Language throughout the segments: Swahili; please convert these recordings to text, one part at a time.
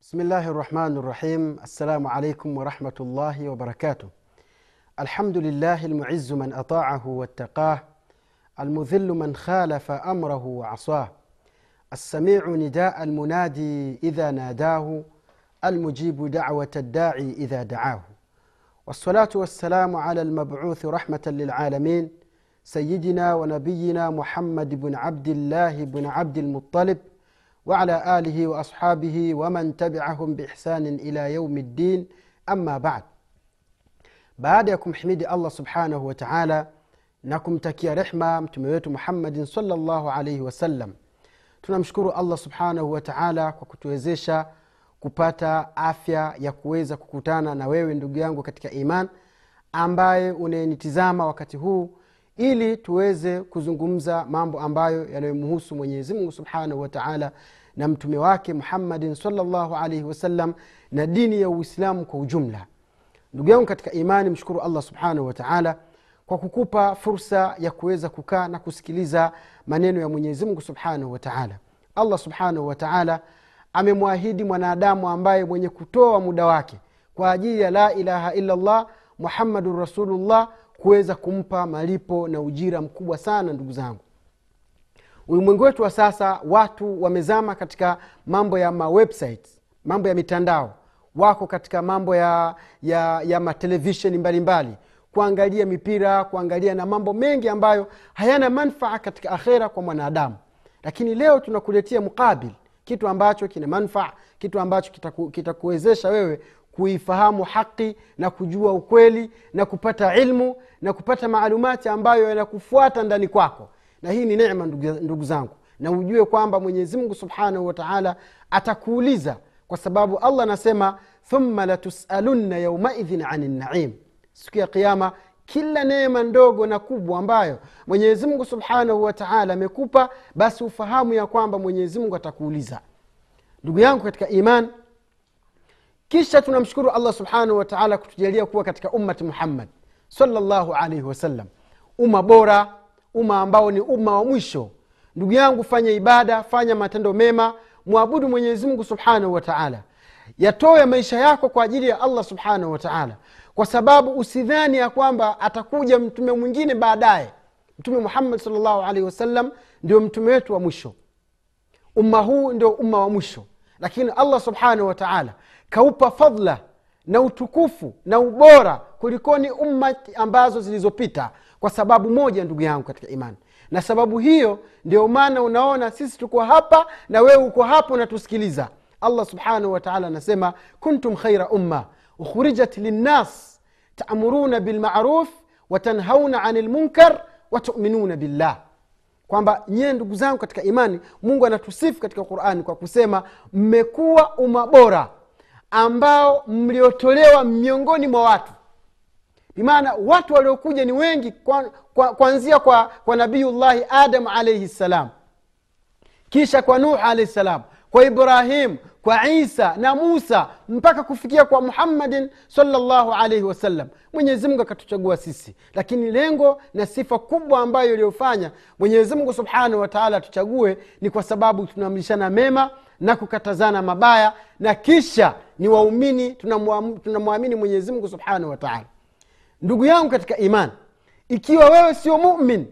بسم الله الرحمن الرحيم السلام عليكم ورحمة الله وبركاته الحمد لله المعز من أطاعه واتقاه المذل من خالف أمره وعصاه السميع نداء المنادي إذا ناداه المجيب دعوة الداعي إذا دعاه والصلاة والسلام على المبعوث رحمة للعالمين سيدنا ونبينا محمد بن عبد الله بن عبد المطلب وعلى آله وأصحابه ومن تبعهم بإحسان إلى يوم الدين أما بعد baada ya kumhimidi allah subhanahu wa taala na kumtakia rehma mtume wetu muhammadin salllahu alaihi wasallam tunamshukuru allah subhanahu wa taala kwa kutuwezesha kupata afya ya kuweza kukutana na wewe ndugu yangu katika iman ambaye unayenitizama wakati huu ili tuweze kuzungumza mambo ambayo yanayomhusu mwenyezimungu subhanahu wataala na mtume wake muhammadin salllahu alaihi wasallam na dini ya uislamu kwa ujumla. Ndugu yangu katika imani mshukuru allah subhanahu wa taala kwa kukupa fursa ya kuweza kukaa na kusikiliza maneno ya mwenyezimungu subhanahu wa taala. Allah subhanahu wataala amemwahidi mwanadamu ambaye mwenye kutoa muda wake kwa ajili ya la ilaha illallah muhammadun rasulullah kuweza kumpa malipo na ujira mkubwa sana ndugu zangu. Ulimwengu wetu wa sasa watu wamezama katika mambo ya mawebsites mambo ya mitandao. Wako katika mambo ya, ya, ya matelevisheni mbalimbali kuangalia mipira kuangalia na mambo mengi ambayo hayana manfaa katika akhera kwa mwanadamu. Lakini leo tunakuletea mukabil kitu ambacho kina manfaa kitu ambacho kitakuwezesha kita wewe kuifahamu haqi na kujua ukweli na kupata ilmu na kupata maalumati ambayo yanakufuata ndani kwako. Na hii ni nema ndugu, zangu. Na ujue kwamba mwenyezimngu subhanahu wataala atakuuliza kwa sababu allah anasema thumma latusalunna yaumaidhin ani naim. Siku ya kiama kila neema ndogo na kubwa ambayo mwenyezimngu subhanahu wataala amekupa basi ufahamu ya kwamba mwenyezimngu atakuuliza. Ndugu yangu katika iman kisha tunamshukuru allah subhanahu wataala kutujalia kuwa katika ummati muhammad salllahu alaihi wasallam umma bora umma ambao ni umma wa mwisho. Ndugu yangu fanya ibada fanya matendo mema mwabudu mwenyezimngu subhanahu wataala yatoe maisha yako kwa ajili ya allah subhanahu wataala kwa sababu usidhani ya kwamba atakuja mtume mwingine baadaye. Mtume muhammad salllahu alaihi wasallam ndio mtume wetu wa mwisho. Umma huu ndio umma wa mwisho. Lakini allah subhanahu wataala kaupa fadla na utukufu na ubora kulikoni umma ambazo zilizopita kwa sababu moja ndugu yangu katika imani. Na sababu hiyo ndio maana unaona sisi tuko hapa na wewe uko hapa unatusikiliza allah subhanahu wataala anasema kuntum khaira umma ukhrijat linnas taamuruna bilmaruf watanhauna ani lmunkar watuminuna billah. Kwamba nyie ndugu zangu katika imani mungu anatusifu katika qurani kwa kusema mmekuwa umma bora ambao mliotolewa miongoni mwa watu. Bimaana watu waliokuja ni wengi kuanzia kwa, kwa, kwa kwa nabiyullahi adamu alaihi ssalam kisha kwa nuh alaihi ssalam kwa ibrahim kwa isa na musa mpaka kufikia kwa muhammadin salllahu alaihi wasallam mwenyezimngu akatuchagua sisi. Lakini lengo na sifa kubwa ambayo iliyofanya mwenyezimngu subhanahu wataala atuchague ni kwa sababu tunaamrishana mema na kukatazana mabaya na kisha ni waumini tunamwamini mwenyezimngu subhanahu wataala ndugu yangu katika iman ikiwa wewe sio mumin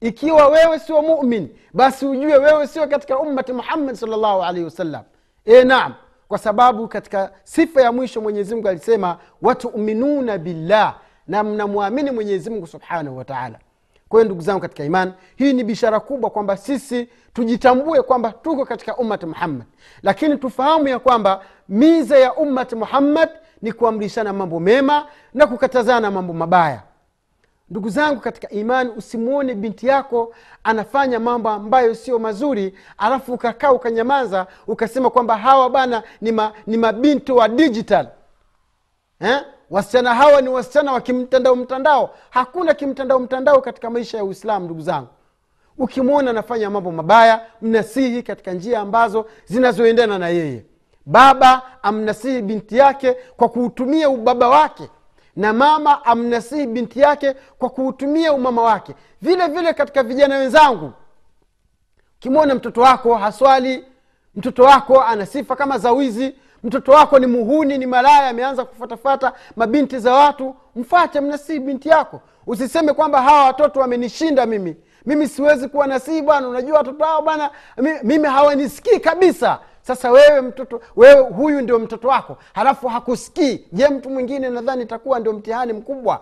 ikiwa wewe sio mumin basi ujue wewe sio katika ummati muhammad salllahu alaihi wasallam e naam. Kwa sababu katika sifa ya mwisho mwenyezimngu alisema watuminuna billah na mnamwamini mwenyezimngu subhanahu wataala kwa hiyo ndugu zangu katika iman hii ni bishara kubwa kwamba sisi tujitambue kwamba tuko katika ummati muhammad. Lakini tufahamu ya kwamba miza ya ummati muhammad ni kuamrishana mambo mema na kukatazana mambo mabaya ndugu zangu katika imani usimwone binti yako anafanya mambo ambayo sio mazuri alafu ukakaa ukanyamaza ukasema kwamba hawa bana ni, ma, ni mabinti wa digital. Eh? wasichana hawa ni wasichana wa kimtandao mtandao. Hakuna kimtandao mtandao katika maisha ya uislamu ndugu zangu. Ukimwona anafanya mambo mabaya mnasihi katika njia ambazo zinazoendana na yeye. Baba amnasihi binti yake kwa kuutumia ubaba wake na mama amnasihi binti yake kwa kuutumia umama wake. Vile vile katika vijana wenzangu ukimwona mtoto wako haswali mtoto wako ana sifa kama za wizi mtoto wako ni muhuni ni malaya ameanza kufatafata mabinti za watu mfate mnasihi binti yako. Usiseme kwamba hawa watoto wamenishinda mimi. Mimi siwezi kuwa nasihi bwana. Unajua watoto hao bwana mimi hawanisikii kabisa sasa wewe mtoto wewe huyu ndio mtoto wako halafu hakusikii je mtu mwingine nadhani itakuwa ndio mtihani mkubwa?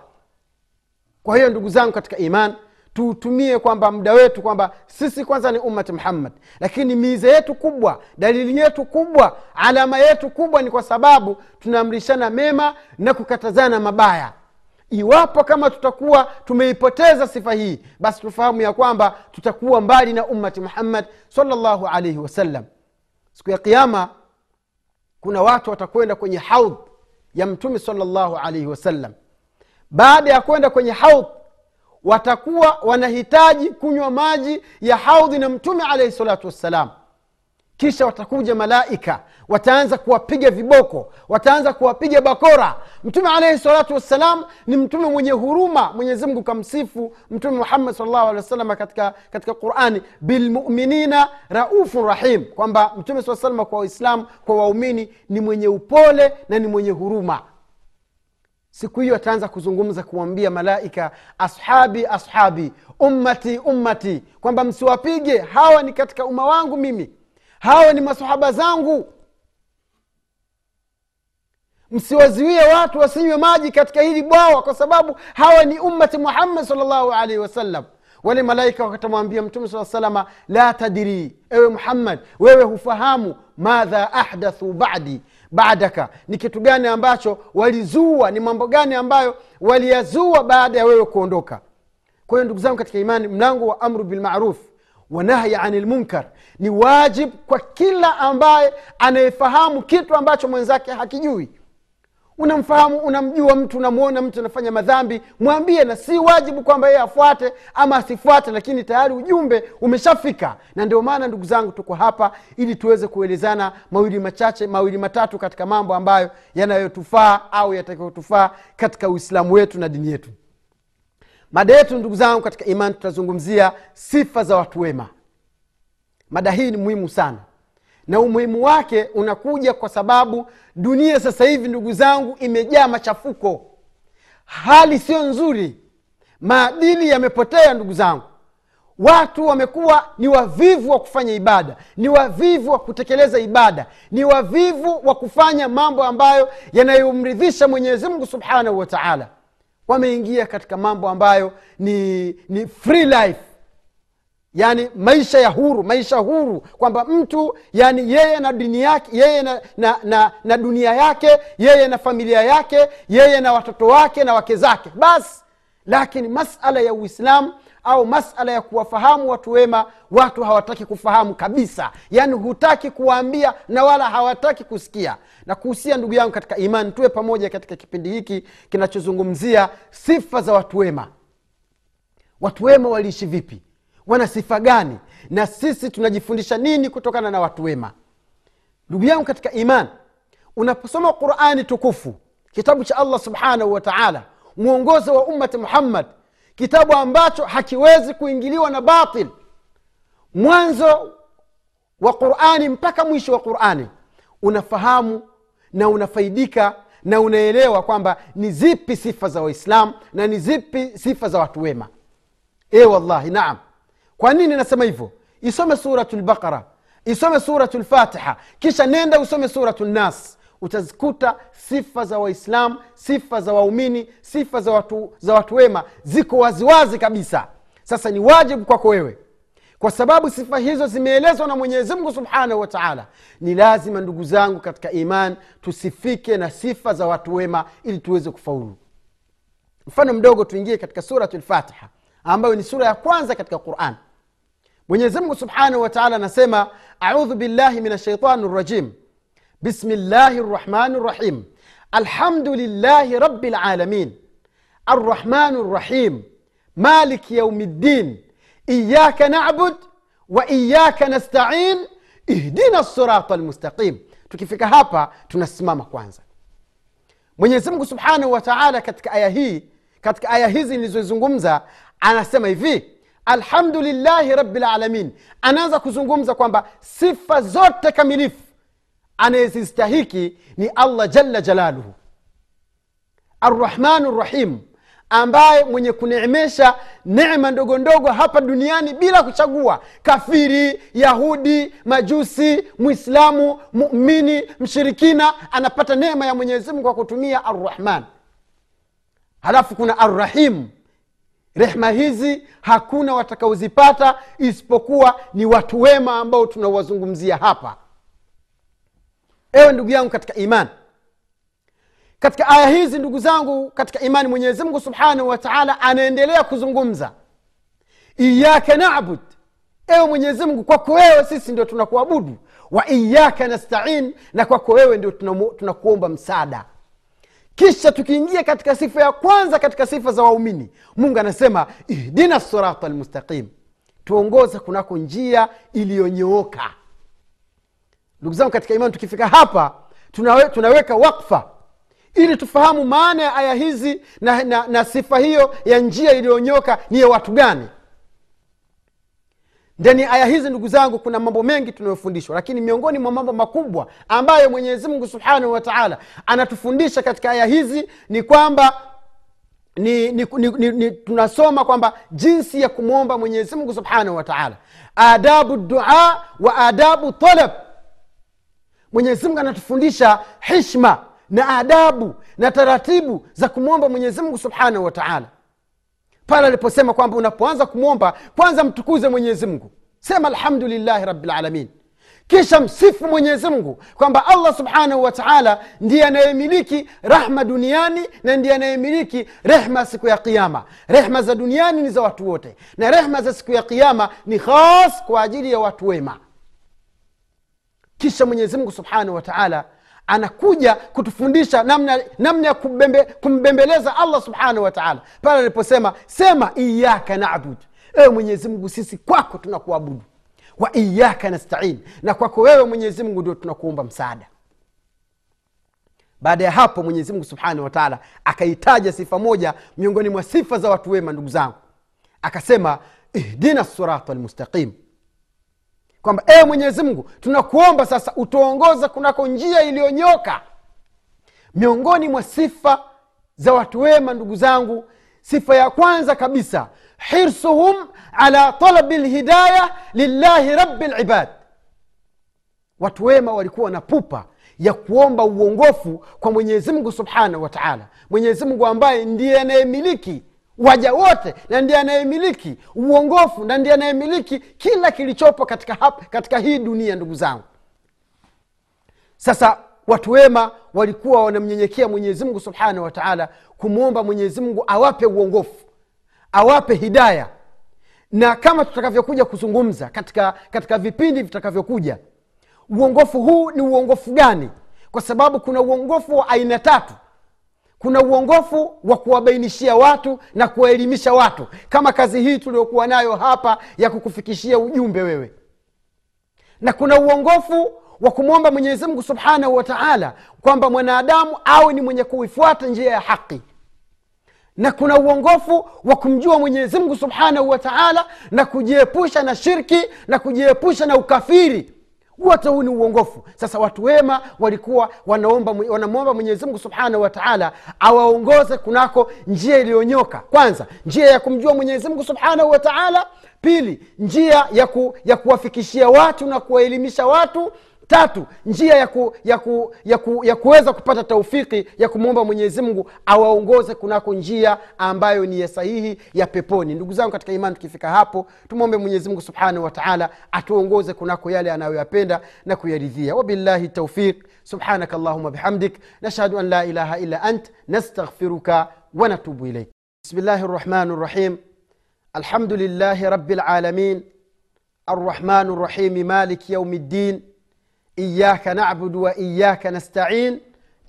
Kwa hiyo ndugu zangu katika iman tuutumie kwamba muda wetu kwamba sisi kwanza ni ummati muhammad lakini miza yetu kubwa dalili yetu kubwa alama yetu kubwa ni kwa sababu tunaamrishana mema na kukatazana mabaya. Iwapo kama tutakuwa tumeipoteza sifa hii basi tufahamu ya kwamba tutakuwa mbali na ummati muhammad salllahu alaihi wasallam siku ya kiama kuna watu watakwenda kwenye haudh ya mtume salllahu alaihi wasallam. Baada ya kwenda kwenye haudh watakuwa wanahitaji kunywa maji ya haudhi na mtume alaihi salatu wassalam kisha watakuja malaika wataanza kuwapiga viboko wataanza kuwapiga bakora. Mtume alaihi salatu wassalam ni mtume mwenye huruma. Mwenyezimngu kamsifu mtume muhammad salllahu alehi wasalama katika, katika qurani. Bilmuminina raufun rahim kwamba mtume saa salama kwa waislamu kwa waumini ni mwenye upole na ni mwenye huruma. Siku hiyo ataanza kuzungumza kuwambia malaika ashabi ashabi ummati ummati kwamba msiwapige hawa ni katika umma wangu mimi hawa ni masahaba zangu. Msiwaziwie watu wasinywe maji katika hili bwawa kwa sababu hawa ni ummati muhammad salllahu alaihi wasallam. Wale malaika wakatamwambia mtume saa salama la tadiri ewe muhammad wewe hufahamu madha ahdathu badi baadaka ni kitu gani ambacho walizua? Ni mambo gani ambayo waliyazua baada ya wewe kuondoka? Kwa hiyo ndugu zangu katika imani mlango wa amru bilmaruf wa nahyi ani lmunkar ni wajib kwa kila ambaye anayefahamu kitu ambacho mwenzake hakijui. Unamfahamu unamjua mtu unamwona mtu anafanya madhambi mwambie na si wajibu kwamba yeye afuate ama asifuate lakini tayari ujumbe umeshafika. Na ndio maana ndugu zangu tuko hapa ili tuweze kuelezana mawili machache mawili matatu katika mambo ambayo yanayotufaa au yatakayotufaa katika uislamu wetu na dini yetu mada yetu ndugu zangu katika imani tutazungumzia sifa za watu wema. Mada hii ni muhimu sana. Na umuhimu wake unakuja kwa sababu dunia sasa hivi ndugu zangu imejaa machafuko. Hali sio nzuri. Maadili yamepotea ndugu zangu. Watu wamekuwa ni wavivu wa kufanya ibada ni wavivu wa kutekeleza ibada ni wavivu wa kufanya mambo ambayo yanayomridhisha mwenyezi mungu subhanahu wa taala wameingia katika mambo ambayo ni, ni free life. Yaani maisha ya huru maisha huru. Kwamba mtu yani yeye na dini yake yeye na, na, na, na dunia yake yeye na familia yake yeye na watoto wake na wake zake. Basi lakini masala ya uislamu au masala ya kuwafahamu watu wema watu hawataki kufahamu kabisa. Yaani hutaki kuwaambia na wala hawataki kusikia. Na kuhusia ndugu yangu katika imani tuwe pamoja katika kipindi hiki kinachozungumzia sifa za watu wema. Watu wema waliishi vipi? Wana sifa gani? Na sisi tunajifundisha nini kutokana na watu wema? Ndugu yangu katika iman unaposoma qurani tukufu kitabu cha allah subhanahu wa taala mwongozo wa ummati muhammad kitabu ambacho hakiwezi kuingiliwa na batil. Mwanzo wa qurani mpaka mwisho wa qurani unafahamu na unafaidika na unaelewa kwamba ni zipi sifa za waislamu na ni zipi sifa za watu wema. E wallahi naam. Kwa nini nasema hivyo? Isome suratu lbaqara isome suratu lfatiha kisha nenda usome suratu nnas utazikuta sifa za waislamu sifa za waumini sifa za watu, za watu wema ziko waziwazi kabisa. Sasa ni wajibu kwako wewe. Kwa sababu sifa hizo zimeelezwa na mwenyezi mungu subhanahu wa taala ni lazima ndugu zangu katika iman tusifike na sifa za watu wema ili tuweze kufaulu. Mfano mdogo tuingie katika suratu lfatiha ambayo ni sura ya kwanza katika quran. Mwenyezi subhanahu wa taala anasema audhu billahi min ashaitani rajim bismi llahi rrahmani rrahim alhamdulillahi rabi lalamin arrahmani rrahim maliki yaumi ddin iyaka nabud wa iyaka nastain. Ihdina sirata lmustaqim tukifika hapa tunasimama kwanza. Mwenyezi mungu subhanahu wa taala katika aya hii katika aya hizi nilizozungumza anasema hivi alhamdulillahi rabilalamin anaanza kuzungumza kwamba sifa zote kamilifu anayezistahiki ni allah jalla jalaluhu. Arrahmanu rrahim ambaye mwenye kuneemesha neema ndogo ndogo hapa duniani bila kuchagua. Kafiri yahudi majusi mwislamu mumini mshirikina anapata neema ya mwenyezimungu kwa kutumia arrahman. Halafu kuna arrahim. Rehma hizi hakuna watakaozipata isipokuwa ni watu wema ambao tunawazungumzia hapa ewe ndugu yangu katika imani. Katika aya hizi ndugu zangu katika imani mwenyezi mungu subhanahu wa taala anaendelea kuzungumza. Iyaka nabud. Ewe mwenyezi mungu kwako wewe sisi ndio tunakuabudu. Wa iyaka nastain na kwako wewe ndio tunakuomba msaada. Kisha tukiingia katika sifa ya kwanza katika sifa za waumini mungu anasema ihdina sirata lmustaqim tuongoze kunako njia iliyonyooka ndugu zangu katika imani tukifika hapa tunawe, tunaweka wakfa ili tufahamu maana ya aya hizi na, na, na sifa hiyo ya njia iliyonyoka ni ya watu gani. Ndani ya aya hizi ndugu zangu kuna mambo mengi tunayofundishwa lakini miongoni mwa mambo makubwa ambayo mwenyezi mungu subhanahu wa taala anatufundisha katika aya hizi ni kwamba ni, ni, ni, ni, ni tunasoma kwamba jinsi ya kumwomba mwenyezi mungu subhanahu wa taala. Adabu dua wa adabu talab mwenyezi mungu anatufundisha hishma na adabu na taratibu za kumwomba mwenyezi mungu subhanahu wa taala. Pale aliposema kwamba unapoanza kumwomba kwanza mtukuze mwenyezi mungu. Sema alhamdulillahi rabilalamin kisha msifu mwenyezi mungu kwamba allah subhanahu wa taala ndiye anayemiliki rahma duniani na ndiye anayemiliki rehma siku ya kiama rehma za duniani ni za watu wote na rehma za siku ya kiama ni khas kwa ajili ya watu wema kisha mwenyezi mungu subhanahu wa taala anakuja kutufundisha namna ya kumbembe, kumbembeleza allah subhanahu wa taala. Pale aliposema sema iyaka nabud. Ewe mwenyezi mungu sisi kwako tunakuabudu. Wa iyaka nastain. Na kwako wewe mwenyezi mungu ndio tunakuomba msaada. Baada ya hapo mwenyezi mungu subhanahu wa taala akaitaja sifa moja miongoni mwa sifa za watu wema ndugu zangu. Akasema ihdina sirata lmustaqim kwamba ewe mwenyezi mungu tunakuomba sasa utuongoze kunako njia iliyonyoka. Miongoni mwa sifa za watu wema ndugu zangu sifa ya kwanza kabisa hirsuhum ala talabi lhidaya lillahi rabi libad watu wema walikuwa na pupa ya kuomba uongofu kwa mwenyezi mungu subhanahu wa taala. Mwenyezi mungu ambaye ndiye anayemiliki waja wote na ndiye anayemiliki uongofu na ndiye anayemiliki kila kilichopo katika, hap, katika hii dunia ndugu zangu. Sasa watu wema walikuwa wanamnyenyekea mwenyezimngu subhanahu wa taala kumwomba mwenyezimngu awape uongofu awape hidaya. Na kama tutakavyokuja kuzungumza katika, katika vipindi vitakavyokuja uongofu huu ni uongofu gani? Kwa sababu kuna uongofu wa aina tatu kuna uongofu wa kuwabainishia watu na kuwaelimisha watu kama kazi hii tuliokuwa nayo hapa ya kukufikishia ujumbe wewe. Na kuna uongofu wa kumwomba mwenyezimngu subhanahu wa taala kwamba mwanadamu awe ni mwenye kuifuata njia ya haki. Na kuna uongofu wa kumjua mwenyezimngu subhanahu wa taala na kujiepusha na shirki na kujiepusha na ukafiri wote huu ni uongofu. Sasa watu wema walikuwa wanaomba wanamwomba mwenyezimungu subhanahu wa taala awaongoze kunako njia iliyonyoka. Kwanza njia ya kumjua mwenyezimungu subhanahu wa taala. Pili njia ya, ku, ya kuwafikishia watu na kuwaelimisha watu tatu njia ya, ku, ya, ku, ya, ku, ya kuweza kupata taufiki ya kumwomba mwenyezi mungu awaongoze kunako njia ambayo ni ya sahihi ya peponi. Ndugu zangu katika imani tukifika hapo tumwombe mwenyezi mungu subhanahu wataala atuongoze kunako yale anayoyapenda na kuyaridhia. Wabillahi taufiq subhanak allahuma bihamdik. Nashhadu an la ilaha illa ant. Nastaghfiruka wanatubu ilaik bismillahi rahmani rahim alhamdulillahi rabi lalamin arrahmani rahimi maliki yaumi ddin إياك نعبد وإياك نستعين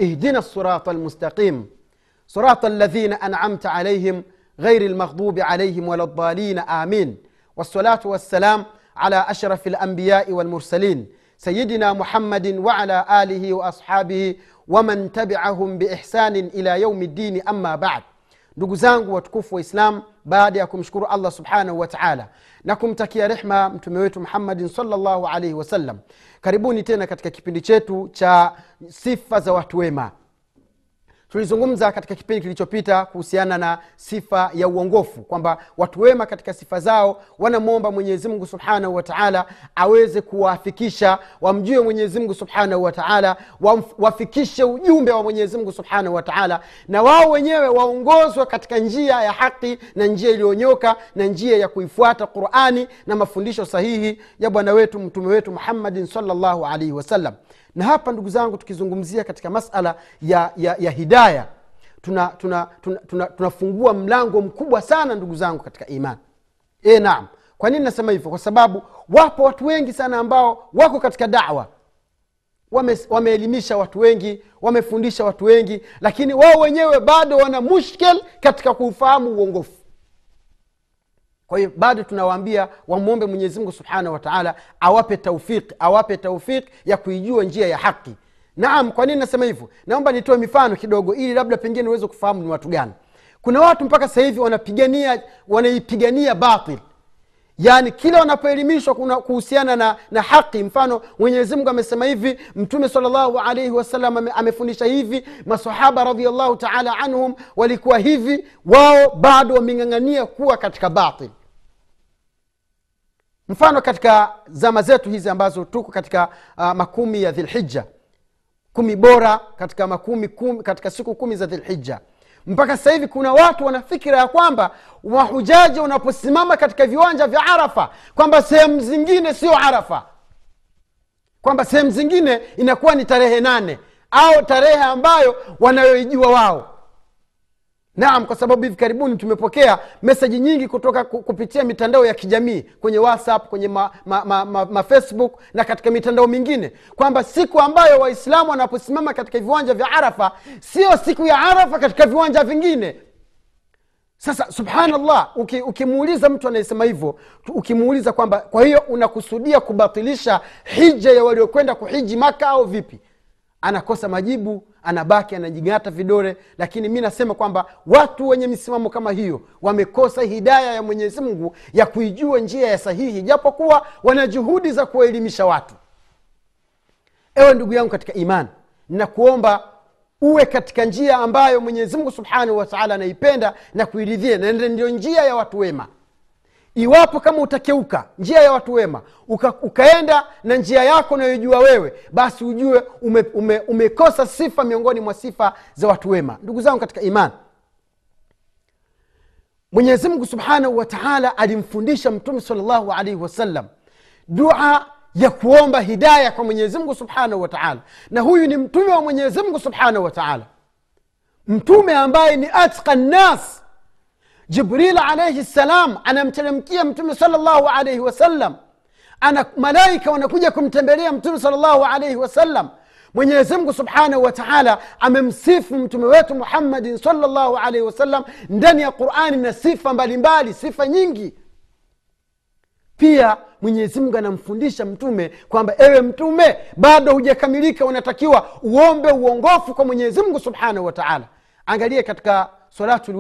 اهدنا الصراط المستقيم. صراط الذين أنعمت عليهم غير المغضوب عليهم ولا الضالين آمين. والصلاة والسلام على أشرف الأنبياء والمرسلين سيدنا محمد وعلى آله وأصحابه ومن تبعهم بإحسان إلى يوم الدين أما بعد. Ndugu zangu watukufu wa islam baada ya kumshukuru allah subhanahu wataala na kumtakia rehma mtume wetu muhammadin salllahu alaihi wasallam karibuni tena katika kipindi chetu cha sifa za watu wema tulizungumza katika kipindi kilichopita kuhusiana na sifa ya uongofu kwamba watu wema katika sifa zao wanamwomba mwenyezimngu subhanahu wataala aweze kuwafikisha wamjue mwenyezimngu subhanahu wataala wafikishe ujumbe wa mwenyezimngu subhanahu wataala na wao wenyewe waongozwe katika njia ya haki na njia iliyonyoka na njia ya kuifuata qurani na mafundisho sahihi ya bwana wetu mtume wetu muhammadin salllahu alaihi wasallam na hapa ndugu zangu tukizungumzia katika masala ya, ya, ya hidaya tunafungua tuna, tuna, tuna, tuna mlango mkubwa sana ndugu zangu katika imani. E, naam. Kwa nini nasema hivyo? Kwa sababu wapo watu wengi sana ambao wako katika dawa. Wame, wameelimisha watu wengi wamefundisha watu wengi lakini wao wenyewe bado wana mushkel katika kuufahamu uongofu kwa hiyo bado tunawaambia wamwombe mwenyezimngu subhanahu wataala awape taufiki awape taufiki ya kuijua njia ya haki. Naam kwa nini nasema hivyo? Naomba nitoe mifano kidogo ili labda pengine niweze kufahamu ni watu gani. Kuna watu mpaka sasa hivi wanapigania wanaipigania batil yaani kila wanapoelimishwa kuhusiana na, na haki. Mfano mwenyezimngu amesema hivi mtume salllahu alaihi wasallam amefundisha hivi masahaba radiallahu taala anhum walikuwa hivi wao bado wameng'ang'ania kuwa katika batil. Mfano katika zama zetu hizi ambazo tuko katika uh, makumi ya dhilhija kumi bora katika makumi kumi, katika siku kumi za dhilhija mpaka sasa hivi kuna watu wanafikira ya kwamba wahujaji wanaposimama katika viwanja vya arafa kwamba sehemu zingine sio arafa. Kwamba sehemu zingine inakuwa ni tarehe nane au tarehe ambayo wanayoijua wao naam kwa sababu hivi karibuni tumepokea meseji nyingi kutoka kupitia mitandao ya kijamii kwenye whatsapp kwenye ma, ma, ma, ma, ma facebook na katika mitandao mingine kwamba siku ambayo waislamu wanaposimama katika viwanja vya arafa sio siku ya arafa katika viwanja vingine. Sasa subhanallah ukimuuliza uki mtu anayesema hivyo ukimuuliza kwamba kwa hiyo unakusudia kubatilisha hija ya waliokwenda kuhiji maka au vipi anakosa majibu anabaki anajingata vidole. Lakini mi nasema kwamba watu wenye misimamo kama hiyo wamekosa hidaya ya mwenyezi mungu ya kuijua njia ya sahihi japokuwa wana juhudi za kuwaelimisha watu. Ewe ndugu yangu katika imani nakuomba uwe katika njia ambayo mwenyezi mungu subhanahu wataala anaipenda na kuiridhia na ndio njia ya watu wema iwapo kama utakeuka njia ya watu wema uka, ukaenda na njia yako unayojua wewe basi ujue ume, ume, umekosa sifa miongoni mwa sifa za watu wema. Ndugu zangu katika imani mwenyezimngu subhanahu wataala alimfundisha mtume salllahu alaihi wasallam dua ya kuomba hidaya kwa mwenyezimngu subhanahu wataala na huyu ni mtume wa mwenyezimngu subhanahu wataala mtume ambaye ni atqa nnas jibril alaihi ssalam anamteremkia mtume salllahu alaihi wasallam. Ana malaika wanakuja kumtembelea mtume salllahu alaihi wasallam. Mwenyezimngu subhanahu wa taala amemsifu mtume wetu muhammadin salllahu alaihi wasallam ndani ya qurani na sifa mbalimbali sifa nyingi. Pia mwenyezimngu anamfundisha mtume kwamba ewe mtume bado hujakamilika unatakiwa uombe uongofu kwa mwenyezimngu subhanahu wa taala. Angalia katika salatu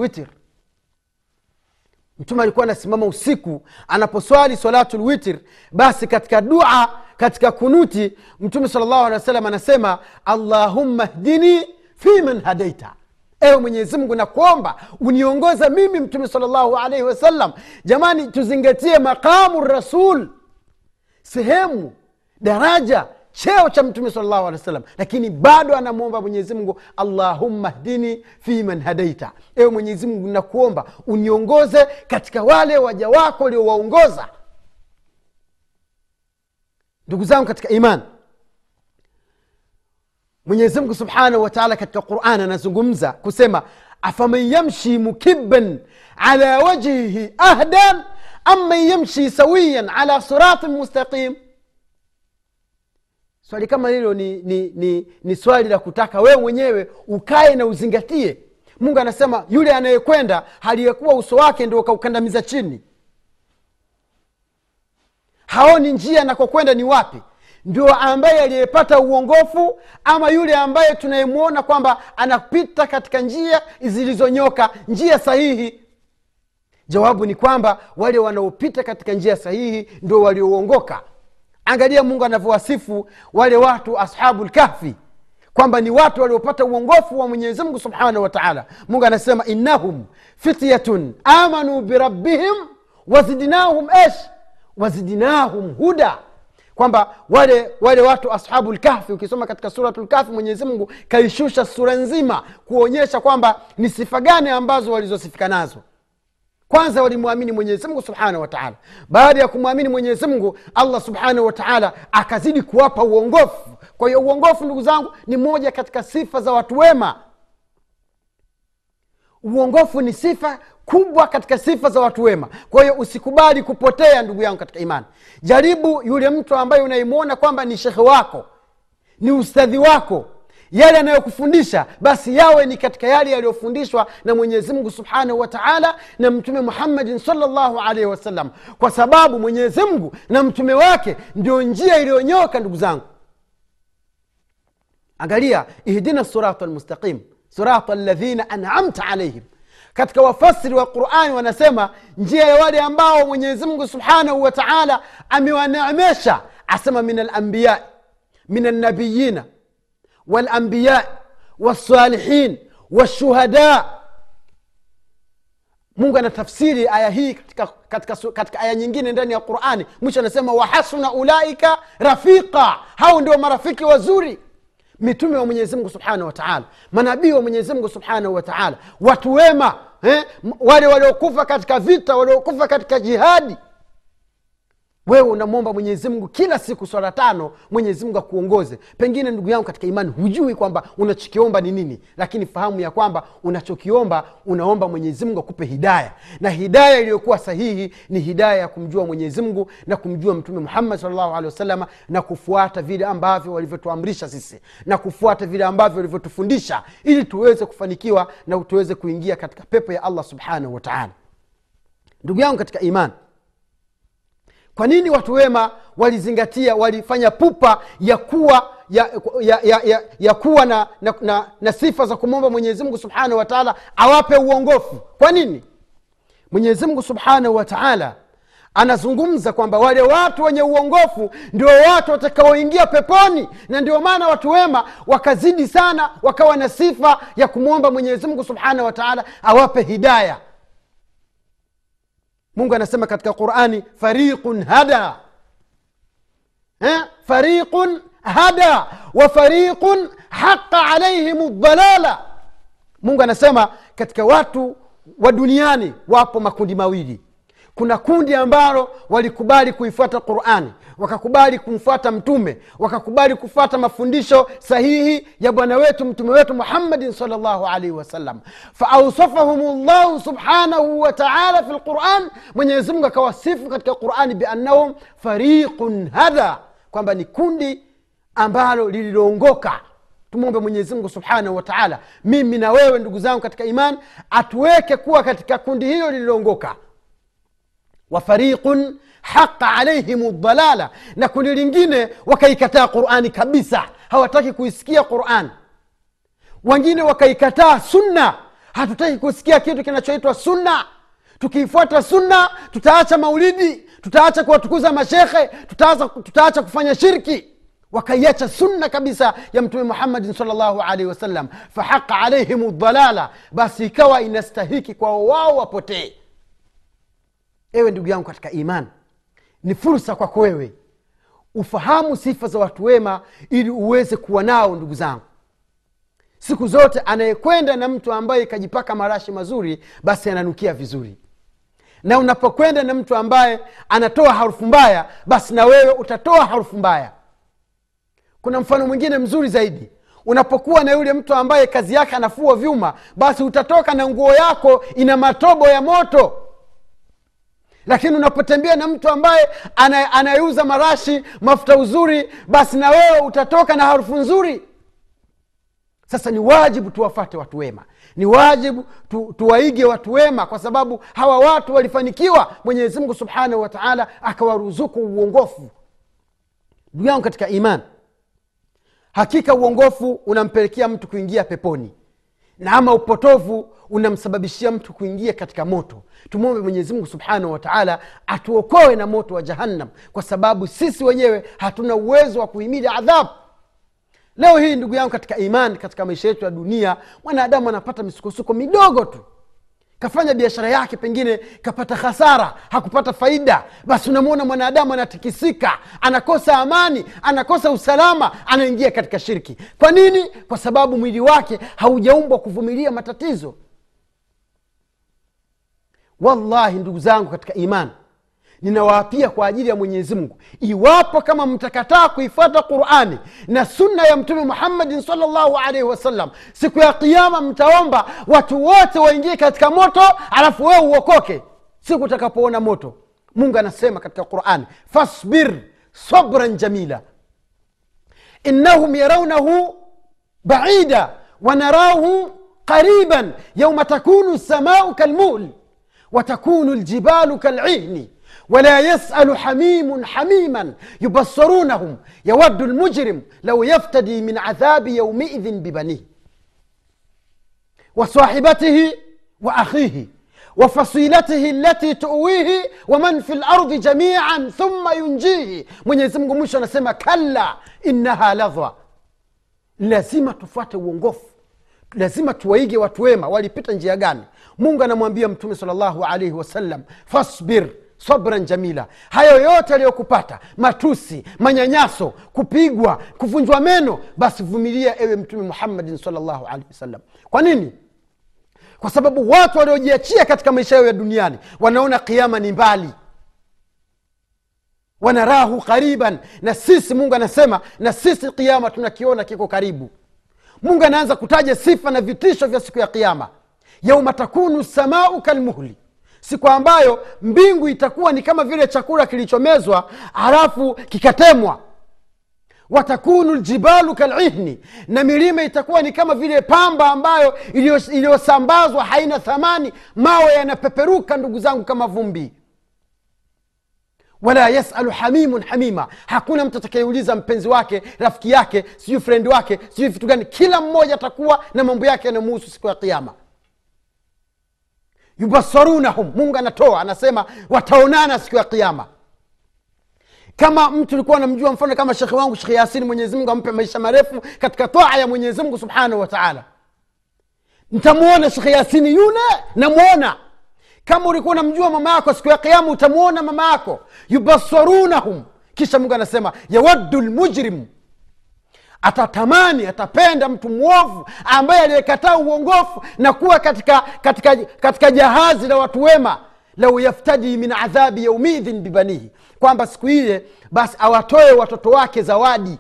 mtume alikuwa anasimama usiku anaposwali salatu lwitr basi katika dua katika kunuti mtume sal llahu alehi wa sallam anasema allahumma hdini fiman hadaita. Ewe mwenyezimngu nakuomba uniongoza mimi mtume salllahu alaihi wasallam. Jamani tuzingatie maqamu rasul sehemu daraja cheo cha mtume salllahu alehi wasallam. Lakini bado anamwomba mwenyezimngu allahumma hdini fiman hadaita. Ewe mwenyezimngu nakuomba uniongoze katika wale waja wako uliowaongoza ndugu zangu katika iman mwenyezimngu subhanahu wataala katika quran anazungumza kusema afaman yamshi mukiban ala wajhihi ahdan amman yamshi sawiyan ala siratin mustaqim swali kama hilo ni, ni, ni, ni swali la kutaka wewe mwenyewe ukae na uzingatie. Mungu anasema yule anayekwenda haliyekuwa uso wake ndio ukaukandamiza chini. Haoni njia anakokwenda ni wapi. Ndio ambaye aliyepata uongofu ama yule ambaye tunayemwona kwamba anapita katika njia zilizonyoka njia sahihi. Jawabu ni kwamba wale wanaopita katika njia sahihi ndio waliouongoka angalia mungu anavyowasifu wale watu ashabu lkahfi kwamba ni watu waliopata uongofu wa mwenyezi mungu subhanahu wa taala. Mungu anasema innahum fityatun amanu birabbihim wazidnahum esh wazidnahum huda. Kwamba wale wale watu ashabu lkahfi ukisoma katika suratu lkahfi mwenyezi mungu kaishusha sura nzima kuonyesha kwamba ni sifa gani ambazo walizosifika nazo kwanza walimwamini mwenyezimngu subhanahu wataala baada ya kumwamini mwenyezimngu allah subhanahu wataala akazidi kuwapa uongofu. Kwa hiyo uongofu ndugu zangu ni moja katika sifa za watu wema. Uongofu ni sifa kubwa katika sifa za watu wema. Kwa hiyo usikubali kupotea ndugu yangu katika imani. Jaribu yule mtu ambaye unaimwona kwamba ni shekhe wako ni ustadhi wako yale anayokufundisha basi yawe ni katika yale yaliyofundishwa na mwenyezi mungu subhanahu wa taala na mtume muhammadin salllahu alaihi wasallam kwa sababu mwenyezi mungu na mtume wake ndio njia iliyonyoka ndugu zangu. Angalia ihdina sirata lmustaqim sirata ladhina anamta alaihim katika wafasiri wa qurani wanasema njia ya wale ambao mwenyezi mungu subhanahu wa taala amewaneemesha asema min alambiyai min alnabiyina walambiya walsalihin washuhada mungu anatafsiri aya hii katika, katika, katika aya nyingine ndani ya qurani. Mwisho anasema wahasuna ulaika rafiqa. Hao ndio marafiki wazuri. Mitume wa mwenyezimngu subhanahu wa taala manabii wa mwenyezimngu subhanahu wataala watu wema eh? wale waliokufa katika vita waliokufa katika jihadi wewe unamwomba mwenyezi mungu kila siku swala tano mwenyezi mungu akuongoze. Pengine ndugu yangu katika imani hujui kwamba unachokiomba ni nini lakini fahamu ya kwamba unachokiomba unaomba mwenyezi mungu akupe hidaya. Na hidaya iliyokuwa sahihi ni hidaya ya kumjua mwenyezi mungu na kumjua mtume muhammad salllahu wasalama na kufuata vile ambavyo walivyotuamrisha sisi na kufuata vile ambavyo walivyotufundisha ili tuweze kufanikiwa na tuweze kuingia katika pepo ya allah subhanahu wataala ndugu yangu katika imani kwa nini watu wema walizingatia walifanya pupa ya kuwa ya, ya, ya, ya, ya kuwa na, na, na, na sifa za kumwomba mwenyezimungu subhanahu wataala awape uongofu? Kwa nini? Mwenyezimngu subhanahu wataala anazungumza kwamba wale watu wenye uongofu ndio watu watakaoingia peponi na ndio maana watu wema wakazidi sana wakawa na sifa ya kumwomba mwenyezimungu subhanahu wataala awape hidaya mungu anasema katika qurani fariqun hada. Eh? fariqun hada wa fariqun haqa alaihim dhalala mungu anasema katika watu wa duniani wapo makundi mawili kuna kundi ambalo walikubali kuifuata qurani wakakubali kumfuata mtume wakakubali kufuata mafundisho sahihi ya bwana wetu mtume wetu muhammadin salllahu alaihi wasallam. Faausafahum llahu subhanahu wataala fi lquran mwenyezimungu akawasifu katika qurani biannahum fariqun hadha kwamba ni kundi ambalo lililoongoka. Tumwombe mwenyezimungu subhanahu wataala mimi na wewe ndugu zangu katika iman atuweke kuwa katika kundi hilo lililoongoka wa fariqun haqa alaihim dalala na kundi lingine wakaikataa qurani kabisa. Hawataki kuisikia qurani wengine wakaikataa sunna. Hatutaki kusikia kitu kinachoitwa sunna. Tukiifuata sunna tutaacha maulidi tutaacha kuwatukuza mashekhe tutaacha, tutaacha kufanya shirki. Wakaiacha sunna kabisa ya mtume muhammadin salllahu alaihi wasallam. Fahaqa alaihim dalala basi ikawa inastahiki kwao wao wapotee ewe ndugu yangu katika imani ni fursa kwako wewe. Ufahamu sifa za watu wema ili uweze kuwa nao ndugu zangu. Siku zote anayekwenda na mtu ambaye ikajipaka marashi mazuri basi ananukia vizuri. Na unapokwenda na mtu ambaye anatoa harufu mbaya basi na wewe utatoa harufu mbaya. Kuna mfano mwingine mzuri zaidi. Unapokuwa na yule mtu ambaye kazi yake anafua vyuma basi utatoka na nguo yako ina matobo ya moto lakini unapotembea na mtu ambaye anayeuza marashi mafuta uzuri basi na wewe utatoka na harufu nzuri. Sasa ni wajibu tuwafate watu wema. Ni wajibu tu, tuwaige watu wema kwa sababu hawa watu walifanikiwa. Mwenyezi mungu subhanahu wataala akawaruzuku uongofu. Ndugu yangu katika iman hakika uongofu unampelekea mtu kuingia peponi na ama upotovu unamsababishia mtu kuingia katika moto. Tumwombe mwenyezimungu subhanahu wataala atuokoe na moto wa jahannam kwa sababu sisi wenyewe hatuna uwezo wa kuhimili adhabu. Leo hii ndugu yangu katika imani katika maisha yetu ya dunia mwanadamu anapata misukosuko midogo tu kafanya biashara yake pengine kapata hasara hakupata faida basi unamwona mwanadamu anatikisika anakosa amani anakosa usalama anaingia katika shirki. Kwa nini? Kwa sababu mwili wake haujaumbwa kuvumilia matatizo. Wallahi ndugu zangu katika imani ninawaapia kwa ajili ya mwenyezi mungu. Iwapo kama mtakataa kuifata qurani na sunna ya mtume muhammadin salllahu alaihi wasallam siku ya kiama mtaomba watu wote waingie katika moto alafu wewe uokoke. Siku utakapoona moto mungu anasema katika qurani fasbir sabran jamila. Innahum yaraunahu baida wanarahu qariban yauma takunu lsamau kalmul watakunu ljibalu kalihni. ولا يسأل حميم حميما يبصرونهم. يود المجرم لو يفتدي من عذاب يومئذ ببنيه وصاحبته وأخيه وفصيلته التي تؤويه ومن في الأرض جميعا ثم ينجيه. من يزمق مش نسمى كلا إنها لظى. لازم تفات ونقف لازم تويق وتويما ولي بيتنجي مونغا نمو صلى الله عليه وسلم فاصبر. Sabran jamila. Hayo yote aliyokupata matusi manyanyaso kupigwa kuvunjwa meno basi vumilia ewe mtume muhammadin salllahu alehi wasallam. Kwa nini? Kwa sababu watu waliojiachia katika maisha yao ya duniani wanaona kiama ni mbali. Wanarahu qariban na sisi mungu anasema na sisi kiama tunakiona kiko karibu. Mungu anaanza kutaja sifa na vitisho vya siku ya kiama yauma takunu samau kalmuhli siku ambayo mbingu itakuwa ni kama vile chakula kilichomezwa halafu kikatemwa. Watakunu ljibalu kalihni na milima itakuwa ni kama vile pamba ambayo iliyosambazwa haina thamani mawe yanapeperuka ndugu zangu kama vumbi. Wala yasalu hamimun hamima hakuna mtu atakayeuliza mpenzi wake rafiki yake sijui frendi wake sijui vitu gani kila mmoja atakuwa na mambo yake yanamuhusu siku ya kiama yubasarunahum mungu anatoa anasema wataonana siku ya kiama kama mtu ulikuwa namjua mfano kama shekhe wangu shekhe yasini mwenyezimungu ampe maisha marefu katika taa ya mwenyezimungu subhanahu wataala ntamwona shekhe yasini yule namwona kama ulikuwa unamjua mama yako siku ya kiama utamwona mama yako. Yubasarunahum kisha mungu anasema yawaddu lmujrimu atatamani atapenda mtu mwovu ambaye aliyekataa uongofu na kuwa katika, katika, katika jahazi la watu wema. Lau yaftaji min adhabi yaumidhin bibanihi kwamba siku ile basi awatoe watoto wake zawadi.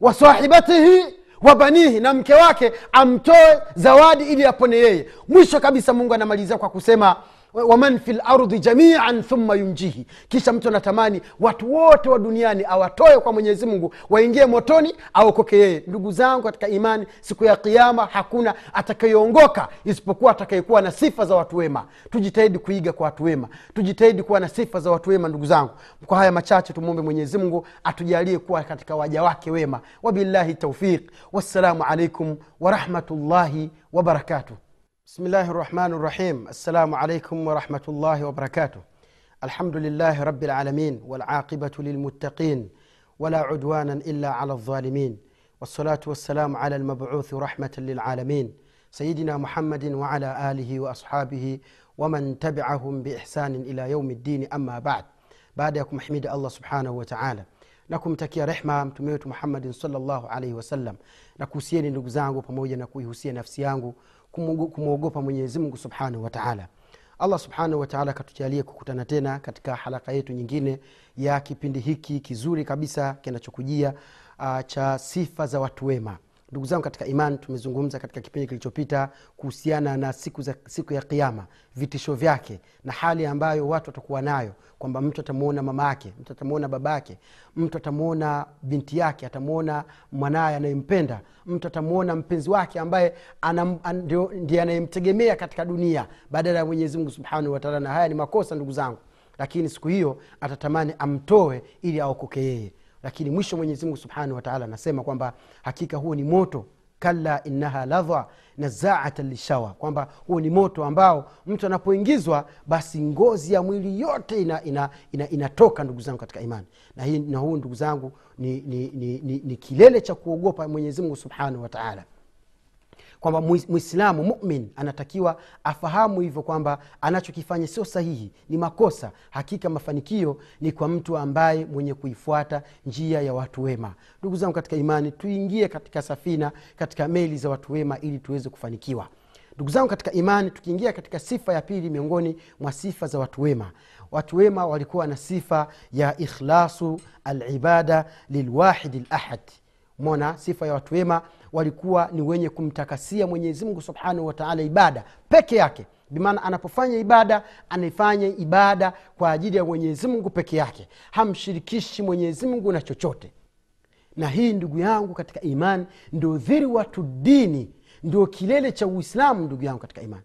Wasahibatihi wa banihi na mke wake amtoe zawadi ili apone yeye. Mwisho kabisa mungu anamalizia kwa kusema waman fi lardhi jamian thumma yunjihi. Kisha mtu anatamani watu wote wa duniani awatoe kwa mwenyezi mungu waingie motoni aokoke yeye. Ndugu zangu katika imani siku ya kiama hakuna atakayeongoka isipokuwa atakayekuwa na sifa za watu wema. Tujitahidi kuiga kwa watu wema. Tujitahidi kuwa na sifa za watu wema ndugu zangu. Kwa haya machache tumwombe mwenyezi mungu atujalie kuwa katika waja wake wema. Wabillahi taufiq wassalamu alaikum warahmatullahi wabarakatuh بسم الله الرحمن الرحيم السلام عليكم ورحمة الله وبركاته الحمد لله رب العالمين والعاقبة للمتقين ولا عدوانا إلا على الظالمين والصلاة والسلام على المبعوث رحمة للعالمين سيدنا محمد وعلى آله وأصحابه ومن تبعهم بإحسان إلى يوم الدين أما بعد بعد يكم حميد الله سبحانه وتعالى na kumtakia rehma mtume wetu muhammadin salllahu alaihi wasallam na kuhusieni ndugu zangu pamoja na kumwogopa mwenyezimngu subhanahu wataala allah subhanahu wataala akatujalie kukutana tena katika halaka yetu nyingine ya kipindi hiki kizuri kabisa kinachokujia uh, cha sifa za watu wema ndugu zangu katika iman tumezungumza katika kipindi kilichopita kuhusiana na siku, za, siku ya kiama vitisho vyake na hali ambayo watu watakuwa nayo kwamba mtu atamwona mama yake mtu atamwona baba yake mtu atamwona binti yake atamwona mwanaye anayempenda mtu atamwona mpenzi wake ambaye ndiye anayemtegemea katika dunia badala ya mwenyezi mungu subhanahu wataala na haya ni makosa ndugu zangu lakini siku hiyo atatamani amtoe ili aokoke yeye lakini mwisho mwenyezimungu subhanahu wataala anasema kwamba hakika huo ni moto kalla innaha ladha nazaatan lishawa. Kwamba huo ni moto ambao mtu anapoingizwa basi ngozi ya mwili yote inatoka ina, ina, ina ndugu zangu katika imani. Na, na huu ndugu zangu ni, ni, ni, ni, ni kilele cha kuogopa mwenyezimungu subhanahu wataala kwamba mwislamu mumin anatakiwa afahamu hivyo kwamba anachokifanya sio sahihi ni makosa. Hakika mafanikio ni kwa mtu ambaye mwenye kuifuata njia ya watu wema. Ndugu zangu katika imani tuingie katika safina katika meli za watu wema ili tuweze kufanikiwa. Ndugu zangu katika imani tukiingia katika sifa ya pili miongoni mwa sifa za watu wema. Watu wema walikuwa na sifa ya ikhlasu alibada lilwahidi lahad mona sifa ya watu wema walikuwa ni wenye kumtakasia mwenyezimngu subhanahu wataala ibada peke yake. Bimaana anapofanya ibada anaifanya ibada kwa ajili ya mwenyezimngu peke yake. Hamshirikishi mwenyezimngu na chochote. Na hii ndugu yangu katika imani ndio dhiri watu dini ndio kilele cha uislamu ndugu yangu katika imani.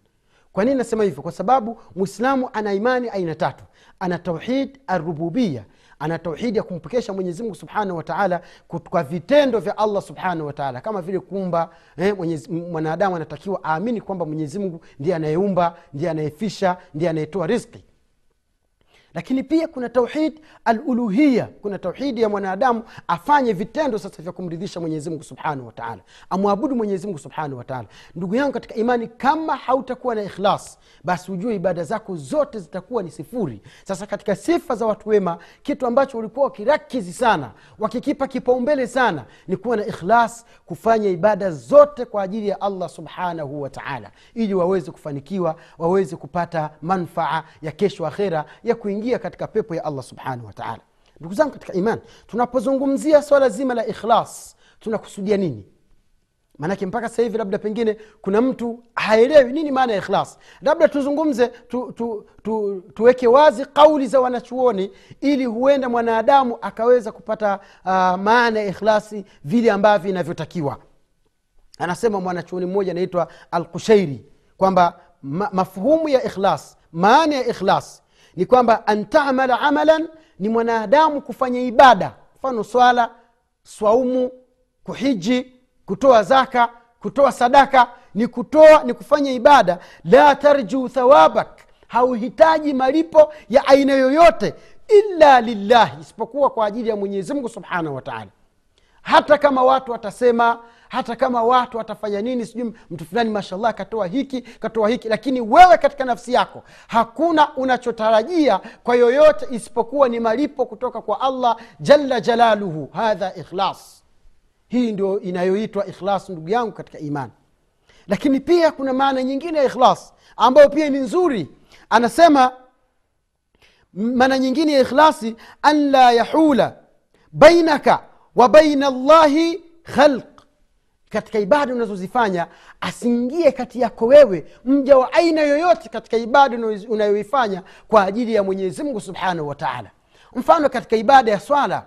Kwa nini nasema hivyo? Kwa sababu mwislamu ana imani aina tatu. Ana tauhid arububia ana tauhidi ya kumpokesha mwenyezimungu subhanahu wataala kwa vitendo vya allah subhanahu wataala kama vile kumba eh, mwanadamu anatakiwa aamini kwamba mwenyezimungu ndiye anayeumba ndiye anayefisha ndiye anayetoa riski lakini pia kuna tauhid aluluhiya kuna tauhidi ya mwanadamu afanye vitendo sasa vya kumridhisha mwenyezimngu subhanahu wataala amwabudu mwenyezimngu subhanahu wataala ndugu yangu katika imani kama hautakuwa na ikhlas basi ujue ibada zako zote zitakuwa ni sifuri. Sasa katika sifa za watu wema kitu ambacho walikuwa wakirakizi sana wakikipa kipaumbele sana ni kuwa na ikhlas kufanya ibada zote kwa ajili ya allah subhanahu wataala ili waweze kufanikiwa waweze kupata manfaa ya kesho akhera ya kuingia kuingia katika pepo ya allah subhanahu wataala ndugu zangu katika iman tunapozungumzia swala zima la ikhlas tunakusudia nini? Maanake mpaka sasa hivi labda pengine kuna mtu haelewi nini maana ya ikhlas. Labda tuzungumze tu, tu, tu, tuweke wazi kauli za wanachuoni ili huenda mwanadamu akaweza kupata uh, maana ya ikhlasi vile ambavyo inavyotakiwa. Anasema mwanachuoni mmoja anaitwa alkushairi kwamba ma, mafhumu ya ikhlas maana ya ikhlas ni kwamba antamala amalan ni mwanadamu kufanya ibada. Mfano swala swaumu kuhiji kutoa zaka kutoa sadaka ni kutoa ni kufanya ibada. La tarjuu thawabak hauhitaji malipo ya aina yoyote illa lillahi isipokuwa kwa ajili ya mwenyezimngu subhanahu wataala hata kama watu watasema hata kama watu watafanya nini sijui mtu fulani mashallah katoa hiki katoa hiki lakini wewe katika nafsi yako hakuna unachotarajia kwa yoyote isipokuwa ni malipo kutoka kwa allah jalla jalaluhu. Hadha ikhlas. Hii ndio inayoitwa ikhlas ndugu yangu katika imani lakini pia kuna maana nyingine ya ikhlas ambayo pia ni nzuri. Anasema maana nyingine ya ikhlasi an la yahula bainaka wa baina llahi khalq katika ibada unazozifanya asiingie kati yako wewe mja wa aina yoyote katika ibada unayoifanya kwa ajili ya mwenyezi mungu subhanahu wataala mfano katika ibada ya swala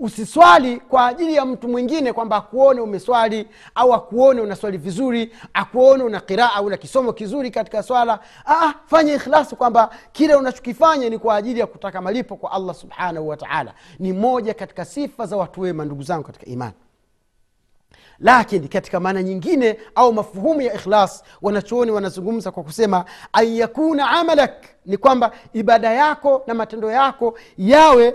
usiswali kwa ajili ya mtu mwingine kwamba akuone umeswali au akuone unaswali vizuri akuone una qiraa una kisomo kizuri katika swala. Ah, fanye ikhlasi kwamba kile unachokifanya ni kwa ajili ya kutaka malipo kwa allah subhanahu wataala ni moja katika sifa za watu wema ndugu zangu katika imani lakini katika maana nyingine au mafuhumu ya ikhlas wanachuoni wanazungumza kwa kusema an yakuna amalak ni kwamba ibada yako na matendo yako yawe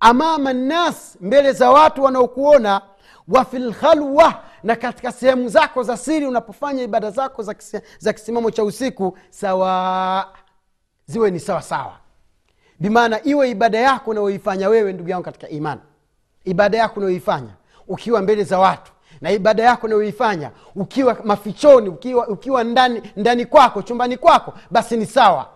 amama nnas mbele za watu wanaokuona wa filkhalwa na katika sehemu zako za siri unapofanya ibada zako za, kisi, za kisimamo cha usiku sawa ziwe ni sawa sawa. Bimaana iwe ibada yako unayoifanya wewe ndugu yangu katika imani ibada yako unayoifanya ukiwa mbele za watu na ibada yako unayoifanya ukiwa mafichoni ukiwa, ukiwa ndani, ndani kwako chumbani kwako basi ni sawa.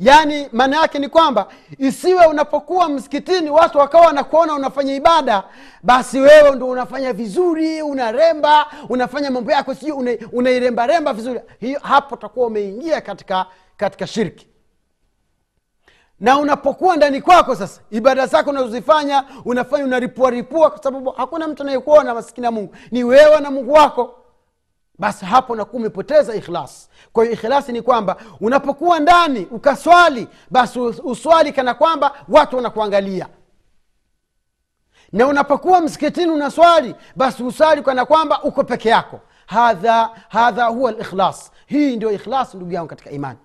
Yaani maana yake ni kwamba isiwe unapokuwa msikitini watu wakawa wanakuona unafanya ibada basi wewe ndo unafanya vizuri unaremba unafanya mambo yako sijui unairembaremba una vizuri. Hiyo hapo utakuwa umeingia katika katika shirki na unapokuwa ndani kwako sasa ibada zako unazozifanya unafanya unaripuaripua kwa sababu hakuna mtu anayekuona masikini ya mungu. Ni wewe na mungu wako. Basi hapo nakuwa umepoteza ikhlas. Kwa hiyo ikhlasi ni kwamba unapokuwa ndani ukaswali basi uswali kana kwamba watu wanakuangalia. Na unapokuwa msikitini unaswali basi uswali kana kwamba uko peke yako. Hadha hadha huwa likhlas hii ndio ikhlas ndugu yangu katika imani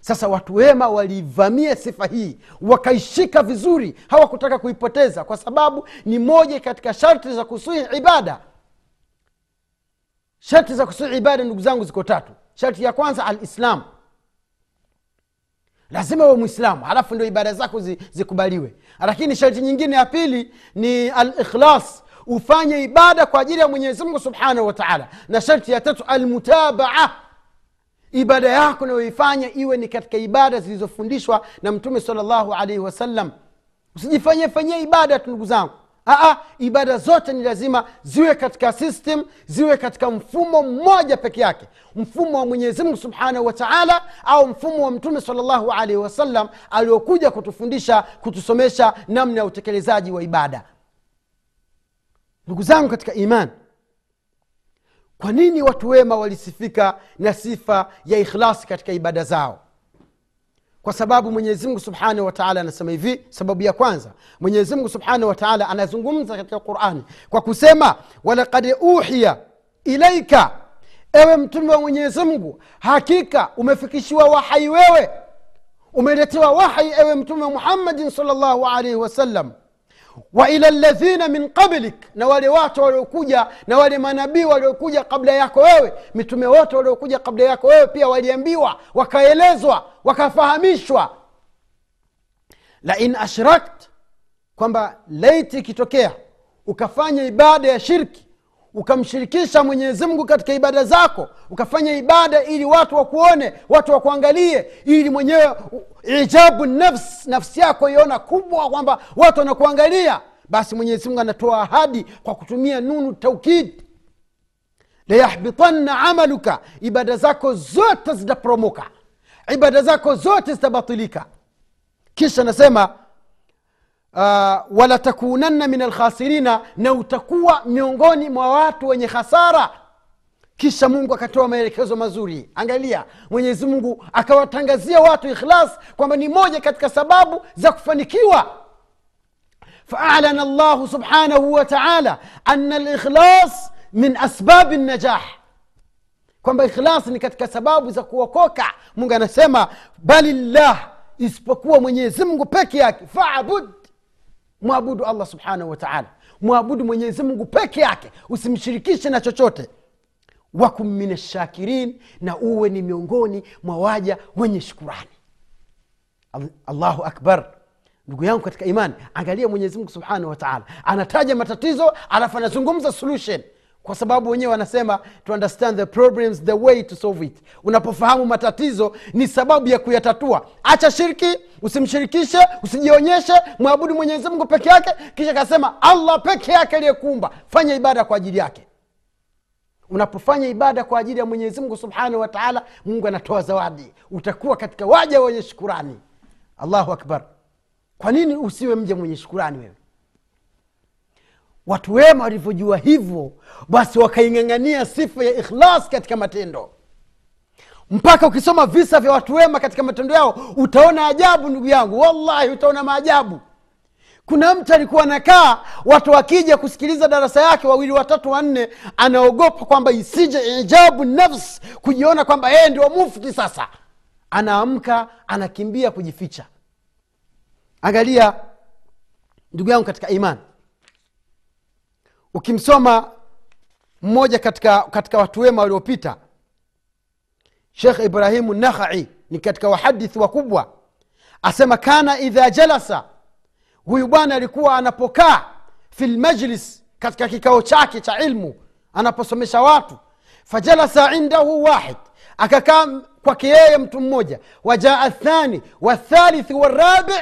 sasa watu wema walivamia sifa hii wakaishika vizuri hawakutaka kuipoteza kwa sababu ni moja katika sharti za kusuhi ibada. Sharti za kusuhi ibada ndugu zangu ziko tatu. Sharti ya kwanza alislam. Lazima uwe mwislamu halafu ndio ibada zako zi, zikubaliwe. Lakini sharti nyingine ya pili ni alikhlas. Ufanye ibada kwa ajili ya mwenyezi mungu subhanahu wa taala. Na sharti ya tatu almutabaa ibada yako nayoifanya iwe ni katika ibada zilizofundishwa na mtume salllahu alaihi wasallam usijifanyie fanyie ibada tu ndugu zangu. Aa, ibada zote ni lazima ziwe katika system ziwe katika mfumo mmoja peke yake. Mfumo wa mwenyezimngu subhanahu wa taala au mfumo wa mtume salllahu alaihi wasallam aliokuja kutufundisha kutusomesha namna ya utekelezaji wa ibada. Ndugu zangu katika imani kwa nini watu wema walisifika na sifa ya ikhlasi katika ibada zao? Kwa sababu mwenyezimungu subhanahu wataala anasema hivi sababu ya kwanza mwenyezimungu subhanahu wataala anazungumza katika qurani kwa kusema walakad uhiya ilaika ewe mtume wa mwenyezimngu hakika umefikishiwa wahai wewe umeletewa wahai ewe mtume muhammadin salllahu alaihi wasallam wa ila ladhina min qablik na wale watu waliokuja na wale manabii waliokuja kabla yako wewe mitume wote waliokuja kabla yako wewe pia waliambiwa wakaelezwa wakafahamishwa. Lain ashrakt kwamba laiti ikitokea ukafanya ibada ya shirki ukamshirikisha mwenyezi mungu katika ibada zako ukafanya ibada ili watu wakuone watu wakuangalie ili mwenyewe ijabu nafs nafsi yako iona kubwa kwamba watu wanakuangalia basi mwenyezi mungu anatoa ahadi kwa kutumia nunu taukidi layahbitanna amaluka ibada zako zote zitapromoka ibada zako zote zitabatilika. Kisha anasema uh, walatakunanna min alkhasirina na utakuwa miongoni mwa watu wenye hasara. Kisha mungu akatoa maelekezo mazuri. Angalia mwenyezi mungu akawatangazia watu ikhlas kwamba ni moja katika sababu za kufanikiwa. Faalana llahu subhanahu wataala ana likhlas min asbabi najah kwamba ikhlas ni katika sababu za kuokoka. Mungu anasema bali llah isipokuwa mwenyezi mungu peke yake. Faabud mwabudu allah subhanahu wataala mwabudu mwenyezi mungu peke yake. Usimshirikishe na chochote. Wakum min ashakirin na uwe ni miongoni mwa waja wenye shukurani. Allahu akbar. Ndugu yangu katika imani angalia mwenyezi mungu subhanahu wataala anataja matatizo alafu anazungumza solution kwa sababu wenyewe wanasema to understand the problems the way to solve it. Unapofahamu matatizo ni sababu ya kuyatatua. Acha shirki usimshirikishe usijionyeshe mwabudu mwenyezi mungu peke yake kisha akasema allah peke yake aliyekuumba. Fanya ibada kwa ajili yake. Unapofanya ibada kwa ajili ya mwenyezi mungu subhanahu wataala mungu anatoa zawadi. Utakuwa katika waja wenye shukurani. Allahu akbar. Kwa nini usiwe mja mwenye shukurani wewe watu wema walivyojua hivyo basi wakaing'ang'ania sifa ya ikhlas katika matendo. Mpaka ukisoma visa vya watu wema katika matendo yao utaona ajabu ndugu yangu. Wallahi utaona maajabu. Kuna mtu alikuwa anakaa watu wakija kusikiliza darasa yake wawili watatu wanne anaogopa kwamba isije ijabu nafs kujiona kwamba yeye ndio mufti sasa. Anaamka anakimbia kujificha. Angalia ndugu yangu katika imani ukimsoma mmoja katika, katika watu wema waliopita shekh ibrahimu nakhai ni katika wahadithi wakubwa. Asema kana idha jalasa huyu bwana alikuwa anapokaa fi lmajlis katika kikao chake cha ilmu anaposomesha watu. Fajalasa indahu wahid akakaa kwake yeye mtu mmoja. Wajaa thani wathalithi warabi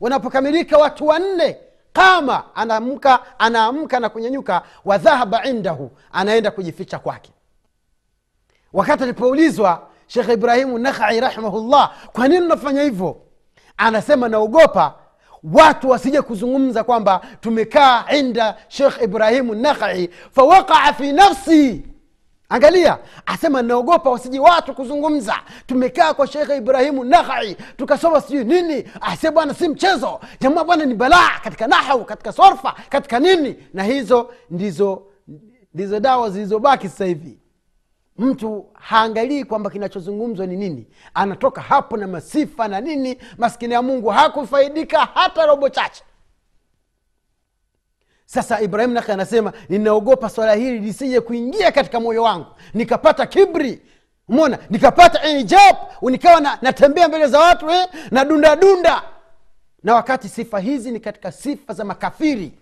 wanapokamilika watu wanne qama anaamka anaamka na kunyanyuka wadhahaba indahu anaenda kujificha kwake. Wakati alipoulizwa shekh ibrahimu nakhai rahimahullah kwa nini unafanya hivyo? Anasema naogopa watu wasije kuzungumza kwamba tumekaa inda shekh ibrahimu nakhai fawaqaa fi nafsi angalia asema naogopa wasiji watu kuzungumza. Tumekaa kwa shekhe ibrahimu nahai tukasoma sijui nini ase bwana si mchezo. Jamaa bwana ni balaa katika nahau katika sorfa katika nini. Na hizo ndizo ndizo dawa zilizobaki sasa hivi. Mtu haangalii kwamba kinachozungumzwa ni nini. Anatoka hapo na masifa na nini. Maskini ya mungu hakufaidika hata robo chache sasa ibrahim naka anasema ninaogopa swala hili lisije kuingia katika moyo wangu. Nikapata kibri umona nikapata ijab nikawa na, natembea mbele za watu eh, na dunda dunda. Na wakati sifa hizi ni katika sifa za makafiri.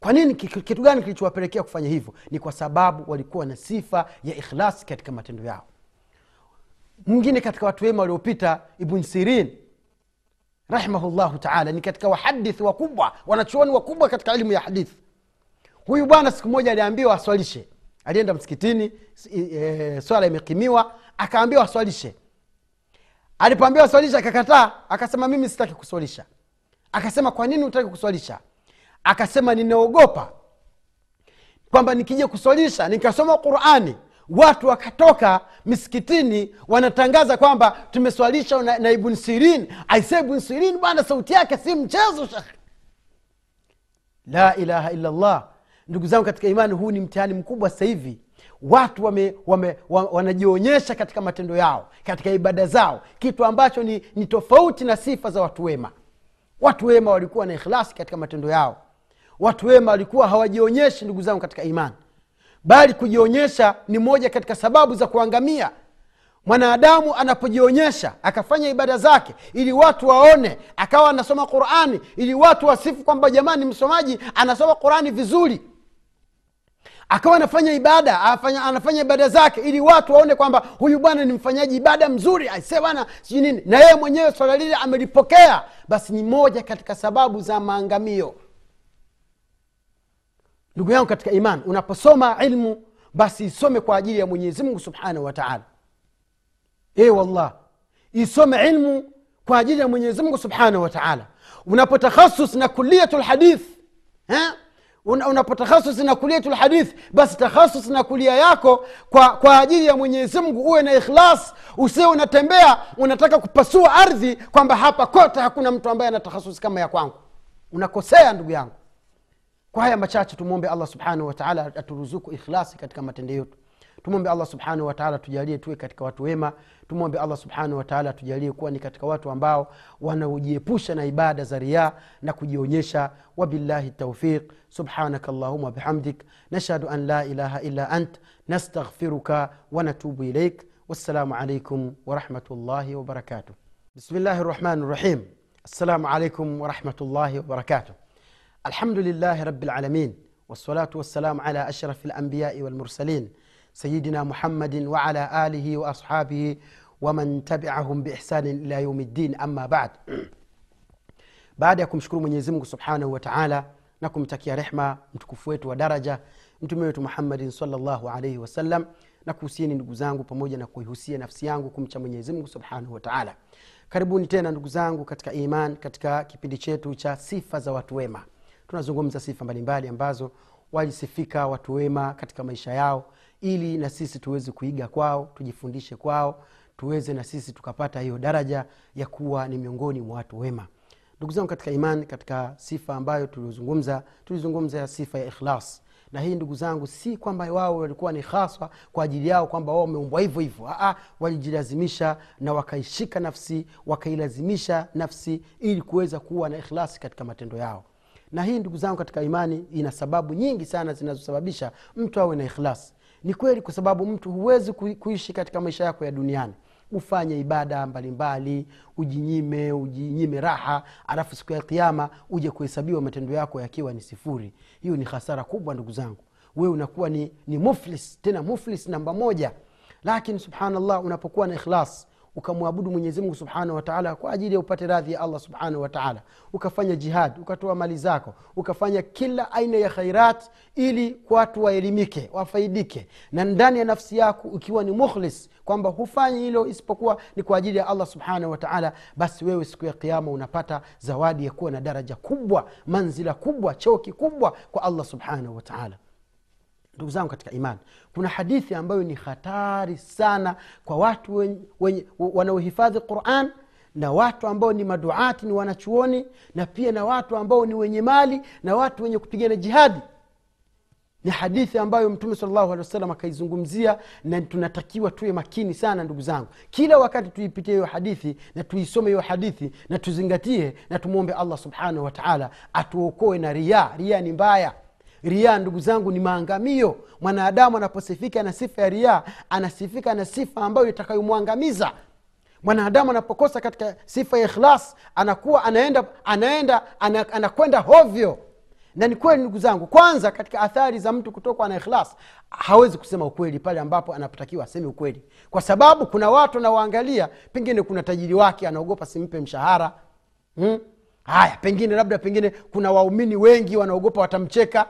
Kwa nini kitu gani kilichowapelekea kufanya hivyo? Ni kwa sababu walikuwa na sifa ya ikhlasi katika matendo yao. Mwingine katika watu wema waliopita ibn sirin rahimahullahu taala ni katika wahadithi wakubwa wanachuoni wakubwa katika elimu ya hadithi huyu bwana siku moja aliambiwa aswalishe. Alienda msikitini e, swala imekimiwa akaambiwa aswalishe. Alipoambiwa aswalishe akakataa akasema mimi sitaki kuswalisha. Akasema kwa nini utaki kuswalisha? Akasema ninaogopa kwamba nikija kuswalisha nikasoma qurani watu wakatoka misikitini wanatangaza kwamba tumeswalisha na, na ibn sirin aise ibn sirin bwana sauti yake si mchezo shekhe. La ilaha illallah. Ndugu zangu katika imani huu ni mtihani mkubwa sasa hivi. Watu wame, wame, wanajionyesha katika matendo yao katika ibada zao. Kitu ambacho ni, ni tofauti na sifa za watu wema. Watu wema walikuwa na ikhlasi katika matendo yao. Watu wema walikuwa hawajionyeshi ndugu zangu katika imani bali kujionyesha ni moja katika sababu za kuangamia. Mwanadamu anapojionyesha akafanya ibada zake ili watu waone akawa anasoma qurani ili watu wasifu kwamba jamani msomaji anasoma qurani vizuri. Akawa anafanya ibada afanya, anafanya ibada zake ili watu waone kwamba huyu bwana ni mfanyaji ibada mzuri. Aise bwana sijui nini. Na yeye mwenyewe swala lile amelipokea. Basi ni moja katika sababu za maangamio ndugu yangu katika iman unaposoma ilmu basi isome kwa ajili ya mwenyezi mungu subhanahu wa e wallah isome ilmu kwa ajili ya mwenyezi mungu subhanahu wa unapotakhasus na kuliyatu lhadith unapotakhasus na kuliyatu lhadith basi takhasus na kulia yako kwa, kwa ajili ya mwenyezi mungu uwe na ikhlas usiwe unatembea unataka kupasua ardhi kwamba hapa kote hakuna mtu ambaye ana takhasusi kama ya kwangu. Unakosea ndugu yangu kwa haya machache tumwombe allah subhanahu wataala aturuzuku ikhlasi katika matendo yetu tumwombe allah subhanahu wataala tujalie tuwe katika watu wema tumwombe allah subhanahu wataala tujalie kuwa ni katika watu ambao wanaojiepusha na ibada za riaa na kujionyesha wabillahi taufiq subhanaka allahuma bihamdik nashhadu an la ilaha illa ant nastaghfiruka wanatubu ilaik wassalamu alaikum warahmatullahi wabarakatuh bismillahi rrahmani rrahim assalamu alaikum warahmatullahi wabarakatuh الحمد لله رب العالمين والصلاة والسلام على أشرف الأنبياء والمرسلين سيدنا محمد وعلى آله وأصحابه ومن تبعهم بإحسان إلى يوم الدين أما بعد baada ya kumshukuru mwenyezi mungu subhanahu wa taala na kumtakia rehma mtukufu wetu wa daraja mtume wetu muhammadin salllahu alaihi wasallam na kuhusieni ndugu zangu pamoja na kuihusia nafsi yangu kumcha mwenyezi mungu subhanahu wa taala karibuni tena ndugu zangu katika iman katika kipindi chetu cha sifa za watu wema tunazungumza sifa mbalimbali ambazo walisifika watu wema katika maisha yao ili na sisi tuweze kuiga kwao tujifundishe kwao tuweze na sisi tukapata hiyo daraja ya kuwa ni miongoni mwa watu wema. Ndugu zangu katika imani katika sifa ambayo tulizungumza ya sifa ya ikhlas. Na hii ndugu zangu si kwamba wao walikuwa ni haswa kwa ajili yao kwamba wao wameumbwa hivyo hivyo. Walijilazimisha na wakaishika nafsi wakailazimisha nafsi ili kuweza kuwa na ikhlasi katika matendo yao na hii ndugu zangu katika imani ina sababu nyingi sana zinazosababisha mtu awe na ikhlas. Ni kweli kwa sababu mtu huwezi kuishi katika maisha yako ya duniani. Ufanye ibada mbalimbali ujinyime ujinyime raha alafu siku ya kiama uje kuhesabiwa matendo yako yakiwa ni sifuri. Hiyo ni hasara kubwa ndugu zangu. Wewe unakuwa ni, ni muflis tena muflis namba moja. Lakini subhanallah unapokuwa na ikhlas ukamwabudu mwenyezimngu subhanahu wataala kwa ajili ya upate radhi ya allah subhanahu wataala ukafanya jihad ukatoa mali zako ukafanya kila aina ya khairat ili watu waelimike wafaidike. Na ndani ya nafsi yako ukiwa ni mukhlis kwamba hufanyi hilo isipokuwa ni kwa ajili ya allah subhanahu wataala basi wewe siku ya kiama unapata zawadi ya kuwa na daraja kubwa manzila kubwa cheo kikubwa kwa allah subhanahu wataala ndugu zangu katika imani. Kuna hadithi ambayo ni hatari sana kwa watu wanaohifadhi quran na watu ambao ni maduati ni wanachuoni na pia na watu ambao ni wenye mali na watu wenye kupigana jihadi. Ni hadithi ambayo mtume salllahu alehi wasallam akaizungumzia na tunatakiwa tuwe makini sana ndugu zangu. Kila wakati tuipitie hiyo hadithi na tuisome hiyo hadithi na tuzingatie na tumwombe allah subhanahu wataala atuokoe na ria ria ni mbaya ria ndugu zangu ni maangamio. Mwanadamu anaposifika na sifa ya riaa anasifika na sifa ambayo itakayomwangamiza. Mwanadamu anapokosa katika sifa ya ikhlas anakuwa anaenda anaenda anakwenda hovyo. Na ni kweli ndugu zangu kwanza katika athari za mtu kutokwa na ikhlas hawezi kusema ukweli pale ambapo anapotakiwa aseme ukweli. Kwa sababu kuna watu anawaangalia pengine kuna tajiri wake anaogopa simpe mshahara. Hmm? pengine labda pengine kuna waumini wengi wanaogopa watamcheka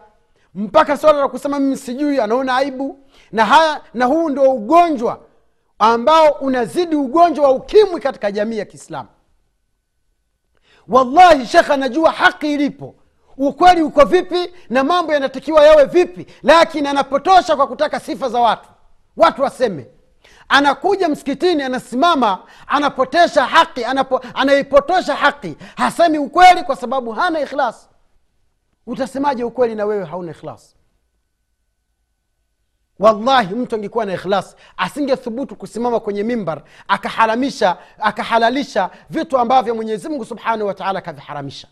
mpaka swala la kusema mimi sijui anaona aibu. Na haya na huu ndio ugonjwa ambao unazidi ugonjwa wa ukimwi katika jamii ya kiislamu. Wallahi shekh anajua haki ilipo. Ukweli uko vipi na mambo yanatakiwa yawe vipi lakini anapotosha kwa kutaka sifa za watu. Watu waseme. Anakuja msikitini anasimama anapotesha haki anapo, anaipotosha haki hasemi ukweli kwa sababu hana ikhlas utasemaje ukweli na wewe hauna ikhlas? Wallahi mtu angekuwa na ikhlas asingethubutu kusimama kwenye mimbar akaharamisha akahalalisha vitu ambavyo mwenyezimngu subhanahu wataala akaviharamisha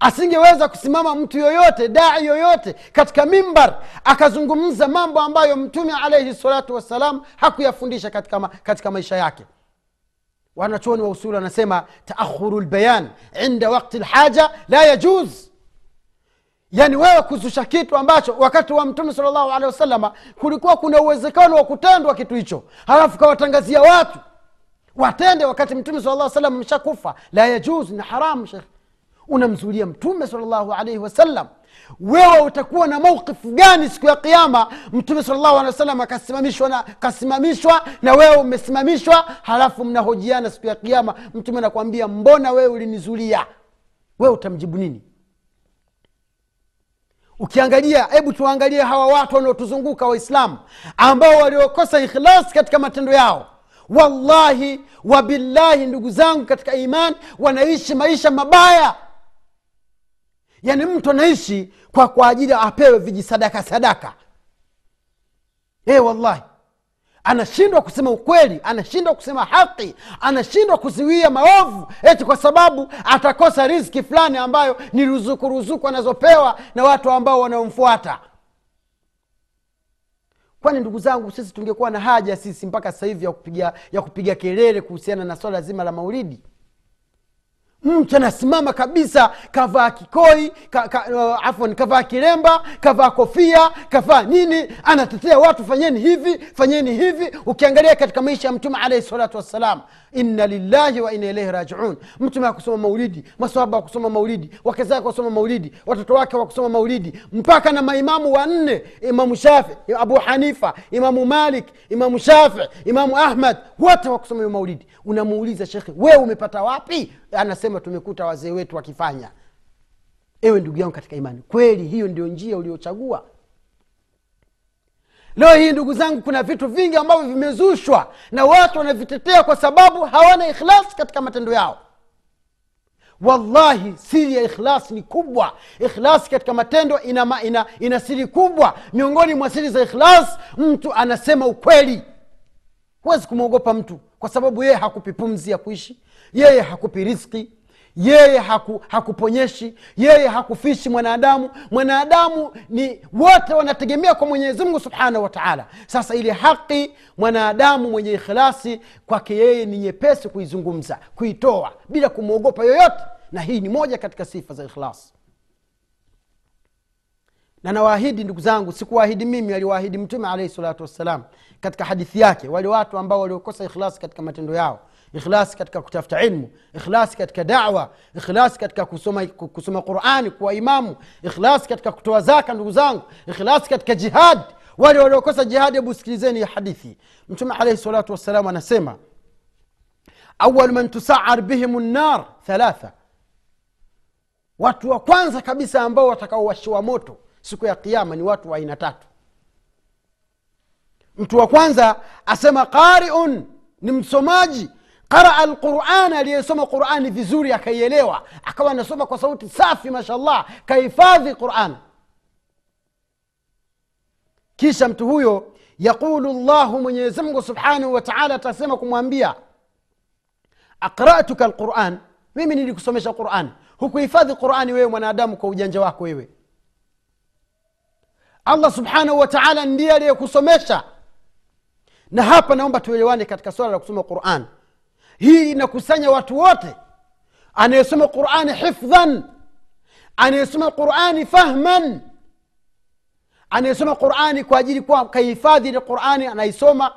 asingeweza kusimama mtu yoyote dai yoyote katika mimbar akazungumza mambo ambayo mtume alaihi salatu wassalam hakuyafundisha katika, ma, katika maisha yake wanachuoni wa usuli wanasema taakhuru lbayan inda wakti lhaja la yajuz. Yaani wewe kuzusha kitu ambacho wakati wa mtume sal llahu alehi wasalama kulikuwa kuna uwezekano wa kutendwa kitu hicho. Halafu kawatangazia watu watende wakati mtume sal llah salam ameshakufa. La yajuz ni haramu shekh unamzulia mtume salllahu alaihi wasallam wewe utakuwa na mauqifu gani siku ya kiama mtume salllahu alehi wasallam akasimamishwa na, kasimamishwa na wewe umesimamishwa halafu mnahojiana siku ya kiama mtume anakwambia mbona wewe ulinizulia? Wewe utamjibu nini? Ukiangalia hebu tuangalie hawa watu wanaotuzunguka waislamu ambao waliokosa ikhlasi katika matendo yao. Wallahi wabillahi ndugu zangu katika iman wanaishi maisha mabaya yaani mtu anaishi kwa kwa ajili apewe vijisadaka sadaka. E wallahi. Anashindwa kusema ukweli anashindwa kusema haki anashindwa kuziwia maovu eti kwa sababu atakosa riski fulani ambayo ni ruzuku ruzuku anazopewa na watu ambao wanaomfuata. Kwani ndugu zangu sisi tungekuwa na haja sisi mpaka sasa hivi ya kupiga, ya kupiga kelele kuhusiana na swala zima la maulidi mtu anasimama kabisa kavaa kikoi ka, ka, uh, afon kavaa kiremba kavaa kofia kavaa nini anatetea watu fanyeni hivi fanyeni hivi. Ukiangalia katika maisha ya mtume alaihi salatu wassalam inna lillahi wa inna ilaihi rajiun. Mtume akusoma maulidi masahaba wakusoma maulidi wake zake wasoma maulidi watoto wake wakusoma maulidi. Mpaka na maimamu wanne imamu shafi abu hanifa imamu malik imamu shafi imamu ahmad wote wakusoma hiyo maulidi. Unamuuliza shekhe wewe umepata wapi? Anasema tumekuta wazee wetu wakifanya. Ewe ndugu yangu katika imani kweli hiyo ndio njia uliochagua? Leo hii ndugu zangu kuna vitu vingi ambavyo vimezushwa na watu wanavitetea kwa sababu hawana ikhlas katika matendo yao. Wallahi siri ya ikhlasi ni kubwa. Ikhlasi katika matendo ina, ina, ina siri kubwa. Miongoni mwa siri za ikhlas mtu anasema ukweli. Huwezi kumwogopa mtu kwa sababu yeye hakupi pumzi ya kuishi. Yeye hakupi riski yeye haku, hakuponyeshi yeye hakufishi mwanadamu. Mwanadamu ni wote wanategemea kwa mwenyezi mungu subhanahu wa taala. Sasa ile haki mwanadamu mwenye ikhilasi kwake yeye ni nyepesi kuizungumza kuitoa bila kumwogopa yoyote. Na hii ni moja katika sifa za ikhlasi. Na nawaahidi ndugu zangu sikuwaahidi mimi aliwaahidi mtume alaihi salatu wassalam katika hadithi yake. Wale watu ambao waliokosa ikhlasi katika matendo yao ikhlasi katika kutafuta ilmu ikhlasi katika dawa ikhlasi katika kusoma, kusoma qurani kuwa imamu ikhlasi katika kutoa zaka ndugu zangu ikhlasi katika jihad wale waliokosa jihadi hebu sikilizeni hadithi mtume alaihi salatu wassalam anasema awal man tusaar bihim nar thalatha watu wa kwanza kabisa ambao watakaowashiwa moto siku ya kiama ni watu wa aina tatu mtu wa kwanza asema qariun ni msomaji qaraa lquran aliyesoma qurani vizuri akaielewa. Akawa anasoma kwa sauti safi mashallah kahifadhi quran. Kisha mtu huyo yaqulu llahu mwenyezimngu subhanahu wa taala atasema kumwambia aqratuka lquran mimi nilikusomesha qurani hukuhifadhi qurani wewe mwanadamu kwa ujanja wako wewe. Allah subhanahu wa taala ndiye aliyekusomesha. Na hapa naomba tuelewane katika swala la kusoma quran hii inakusanya watu wote. Anayesoma qurani hifdhan. Anayesoma qurani fahman. Anayesoma qurani kwa ajili kuwa kahifadhi ile qurani anaisoma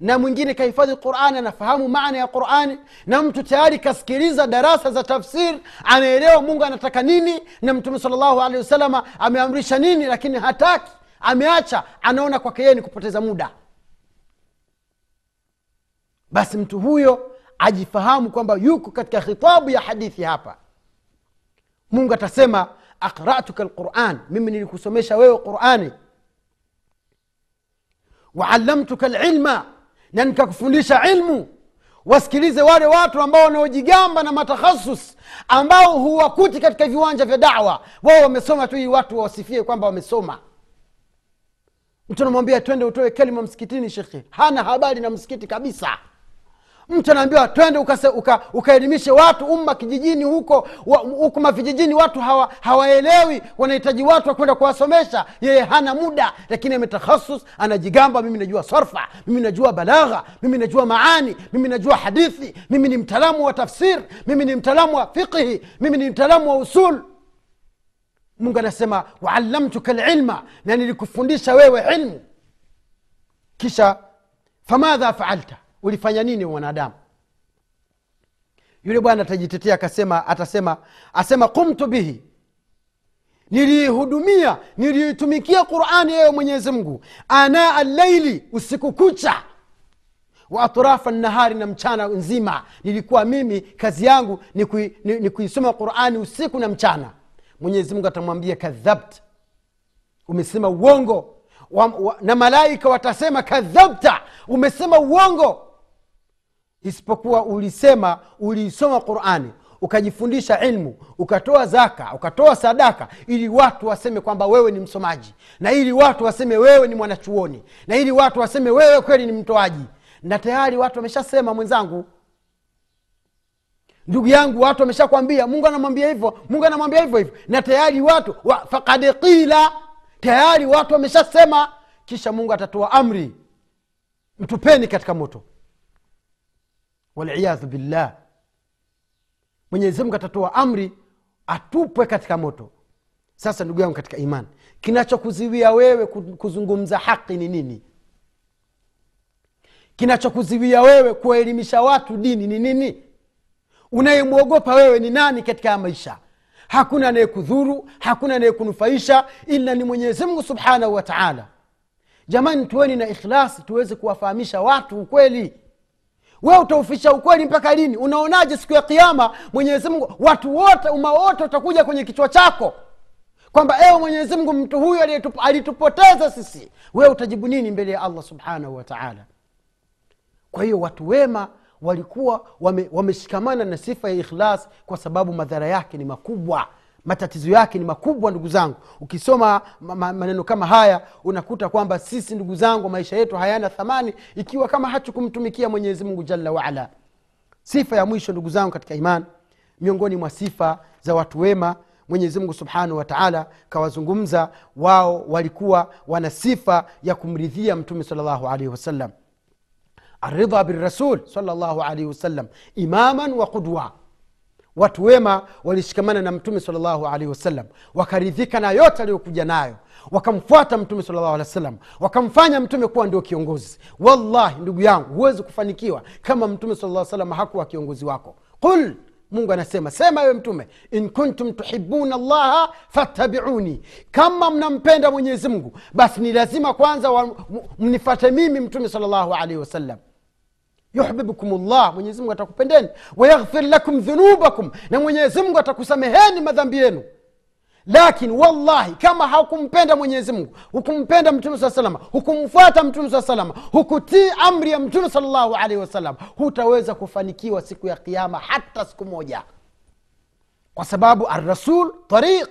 na mwingine kahifadhi qurani anafahamu maana ya qurani na mtu tayari kasikiliza darasa za tafsir anaelewa mungu anataka nini na mtume salllahu alehi wasalama ameamrisha nini lakini hataki. Ameacha anaona kwake yeye ni kupoteza muda. Basi mtu huyo ajifahamu kwamba yuko katika khitabu ya hadithi hapa. Mungu atasema aqratuka lquran mimi nilikusomesha wewe qurani. Waallamtuka lilma na nikakufundisha ilmu. Wasikilize wale watu ambao wanaojigamba na matakhasus ambao huwakuti katika viwanja vya dawa. Wao wamesoma tu hii watu wawasifie kwamba wamesoma. Mtu anamwambia twende utoe kelima msikitini shekhe. Hana habari na msikiti kabisa mtu anaambiwa twende ukaelimishe uka, watu umma kijijini huko huko mavijijini watu hawa, hawaelewi wanahitaji watu wakwenda kuwasomesha. Yeye hana muda lakini ametakhasus anajigamba mimi najua sarfa mimi najua balagha mimi najua maani mimi najua hadithi mimi ni mtaalamu wa tafsir mimi ni mtaalamu wa fiqhi mimi ni mtaalamu wa usul. Mungu anasema waallamtuka lilma na nilikufundisha wewe ilmu. Kisha famadha faalta ulifanya nini mwanadamu? Yule bwana atajitetea akasema atasema asema kumtu bihi. Niliihudumia niliitumikia qurani yewe mwenyezi mungu. Ana allaili usiku kucha. Wa atrafa nahari na mchana nzima. Nilikuwa mimi kazi yangu ni, kui, ni, ni kuisoma qurani usiku na mchana. Mwenyezi mungu atamwambia kadhabt. Umesema uongo. Wa, wa, na malaika watasema kadhabta. Umesema uongo isipokuwa ulisema uliisoma qurani ukajifundisha ilmu ukatoa zaka ukatoa sadaka ili watu waseme kwamba wewe ni msomaji na ili watu waseme wewe ni mwanachuoni na ili watu waseme wewe kweli ni mtoaji. Na tayari watu wameshasema mwenzangu. Ndugu yangu watu wameshakwambia mungu anamwambia hivyo mungu anamwambia hivyo hivyo. Na tayari watu wa, fakad qila. Tayari watu wameshasema. Kisha mungu atatoa amri. Mtupeni katika moto waliyadhu billah. Mwenyezimungu atatoa amri atupwe katika moto. Sasa ndugu yangu katika imani kinachokuziwia wewe kuzungumza haki ni nini? Kinachokuziwia wewe kuwaelimisha watu dini ni nini? Unayemwogopa wewe ni nani katika ya maisha? Hakuna anayekudhuru hakuna anayekunufaisha ila ni mwenyezimngu subhanahu wa taala. Jamani tuweni na ikhlasi tuweze kuwafahamisha watu ukweli we utaufisha ukweli mpaka lini? Unaonaje siku ya kiama mwenyezimngu watu wote uma wote utakuja kwenye kichwa chako kwamba ewe mwenyezimngu mtu huyu alitupoteza sisi. Wewe utajibu nini mbele ya allah subhanahu wataala kwa hiyo watu wema walikuwa wameshikamana wame na sifa ya ikhlas kwa sababu madhara yake ni makubwa matatizo yake ni makubwa ndugu zangu. Ukisoma maneno kama haya unakuta kwamba sisi ndugu zangu maisha yetu hayana thamani ikiwa kama hatukumtumikia mwenyezi mungu jalla waala sifa ya mwisho ndugu zangu katika iman miongoni mwa sifa za watu wema mwenyezi mungu subhanahu wataala kawazungumza wao walikuwa wana sifa ya kumridhia mtume salllahu alaihi wasallam aridha birasul salllahu alaihi wasallam imaman wa qudwa watu wema walishikamana na mtume salllahu alaihi wasallam wakaridhika na yote aliyokuja nayo wakamfuata mtume salllahu alehi wasallam wakamfanya mtume kuwa ndio kiongozi. Wallahi ndugu yangu huwezi kufanikiwa kama mtume sala salam hakuwa kiongozi wako. Qul mungu anasema sema ewe mtume in kuntum tuhibuna llaha fattabiuni. Kama mnampenda mwenyezi mungu basi ni lazima kwanza mnifate mimi mtume salllahu alaihi wasallam yuhbibukum llah mwenyezimungu atakupendeni. Wayaghfir lakum dhunubakum na mwenyezimngu atakusameheni madhambi yenu. Lakini wallahi kama hakumpenda mwenyezi mungu hukumpenda mtume saa salama hukumfuata mtume saa salama hukutii amri ya mtume salllahu alaihi wasallam hutaweza kufanikiwa siku ya kiama hata siku moja. Kwa sababu arrasul tariq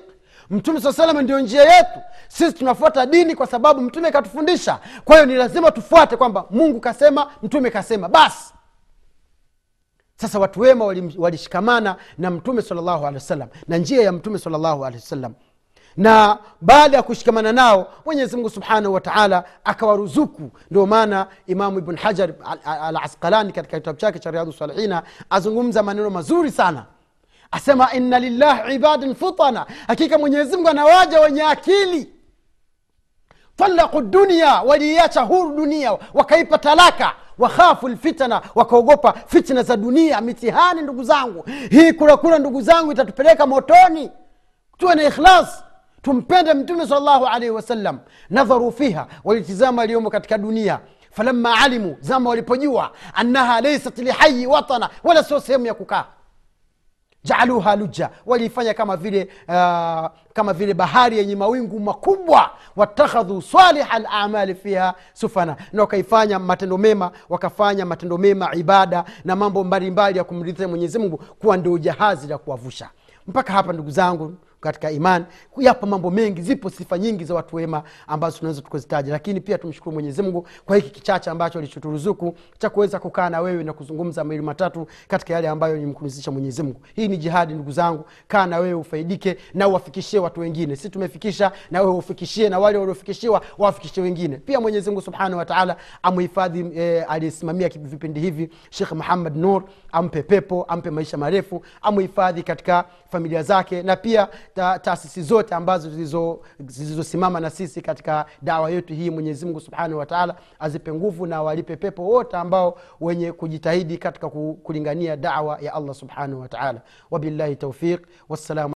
mtume saa salama ndio njia yetu. Sisi tunafuata dini kwa sababu mtume katufundisha kwa hiyo ni lazima tufuate kwamba mungu kasema mtume kasema. Basi. Sasa watu wema walishikamana wali na mtume salllahu alehi wasallam na njia ya mtume salllahu alehi wasallam. Na baada ya kushikamana nao mwenyezimungu subhanahu wataala akawaruzuku. Ndio maana imamu ibn hajar al asqalani katika kitabu chake cha riadhu salihina azungumza maneno mazuri sana asema inna lillahi ibadin futana. Hakika mwenyezimngu anawaja wenye akili. Talaku dunia waliiacha huru dunia wakaipa talaka. Wakhafu lfitana wakaogopa fitna za dunia mitihani ndugu zangu. Hii kurakura ndugu zangu itatupeleka motoni. Tuwe na ikhlas. Tumpende mtume salllahu alaihi wasallam. Nadharu fiha walitizama aliyomo katika dunia. Falamma alimu zama walipojua. Annaha laisat lihayi watana wala sio sehemu ya kukaa jaaluha luja. Waliifanya kama vile uh, kama vile bahari yenye mawingu makubwa. Watakhadhu saliha lamali fiha sufana. Na wakaifanya matendo mema wakafanya matendo mema ibada na mambo mbalimbali ya kumridhisha mwenyezi mungu kuwa ndio jahazi la kuwavusha. Mpaka hapa ndugu zangu katika iman. Yapo mambo mengi zipo sifa nyingi za watu wema ambazo tunaweza tukuzitaja. Lakini pia tumshukuru mwenyezi mungu kwa hiki kichache ambacho alichoturuzuku cha kuweza kukaa na wewe na kuzungumza mawili matatu katika yale ambayo nimkumzisha mwenyezi mungu. Hii ni jihadi ndugu zangu. Kaa na wewe ufaidike na uwafikishie watu wengine. Si tumefikisha na wewe ufikishie na wale waliofikishiwa wawafikishie wengine. Pia mwenyezi mungu subhanahu wataala amhifadhi eh, aliyesimamia vipindi hivi shekh muhammad nur ampe pepo ampe maisha marefu amhifadhi katika familia zake na pia ta, taasisi zote ambazo zilizosimama na sisi katika dawa yetu hii mwenyezi mungu subhanahu wataala azipe nguvu na walipe pepo wote ambao wenye kujitahidi katika kulingania dawa ya allah subhanahu wataala wabillahi taufiq wassalamu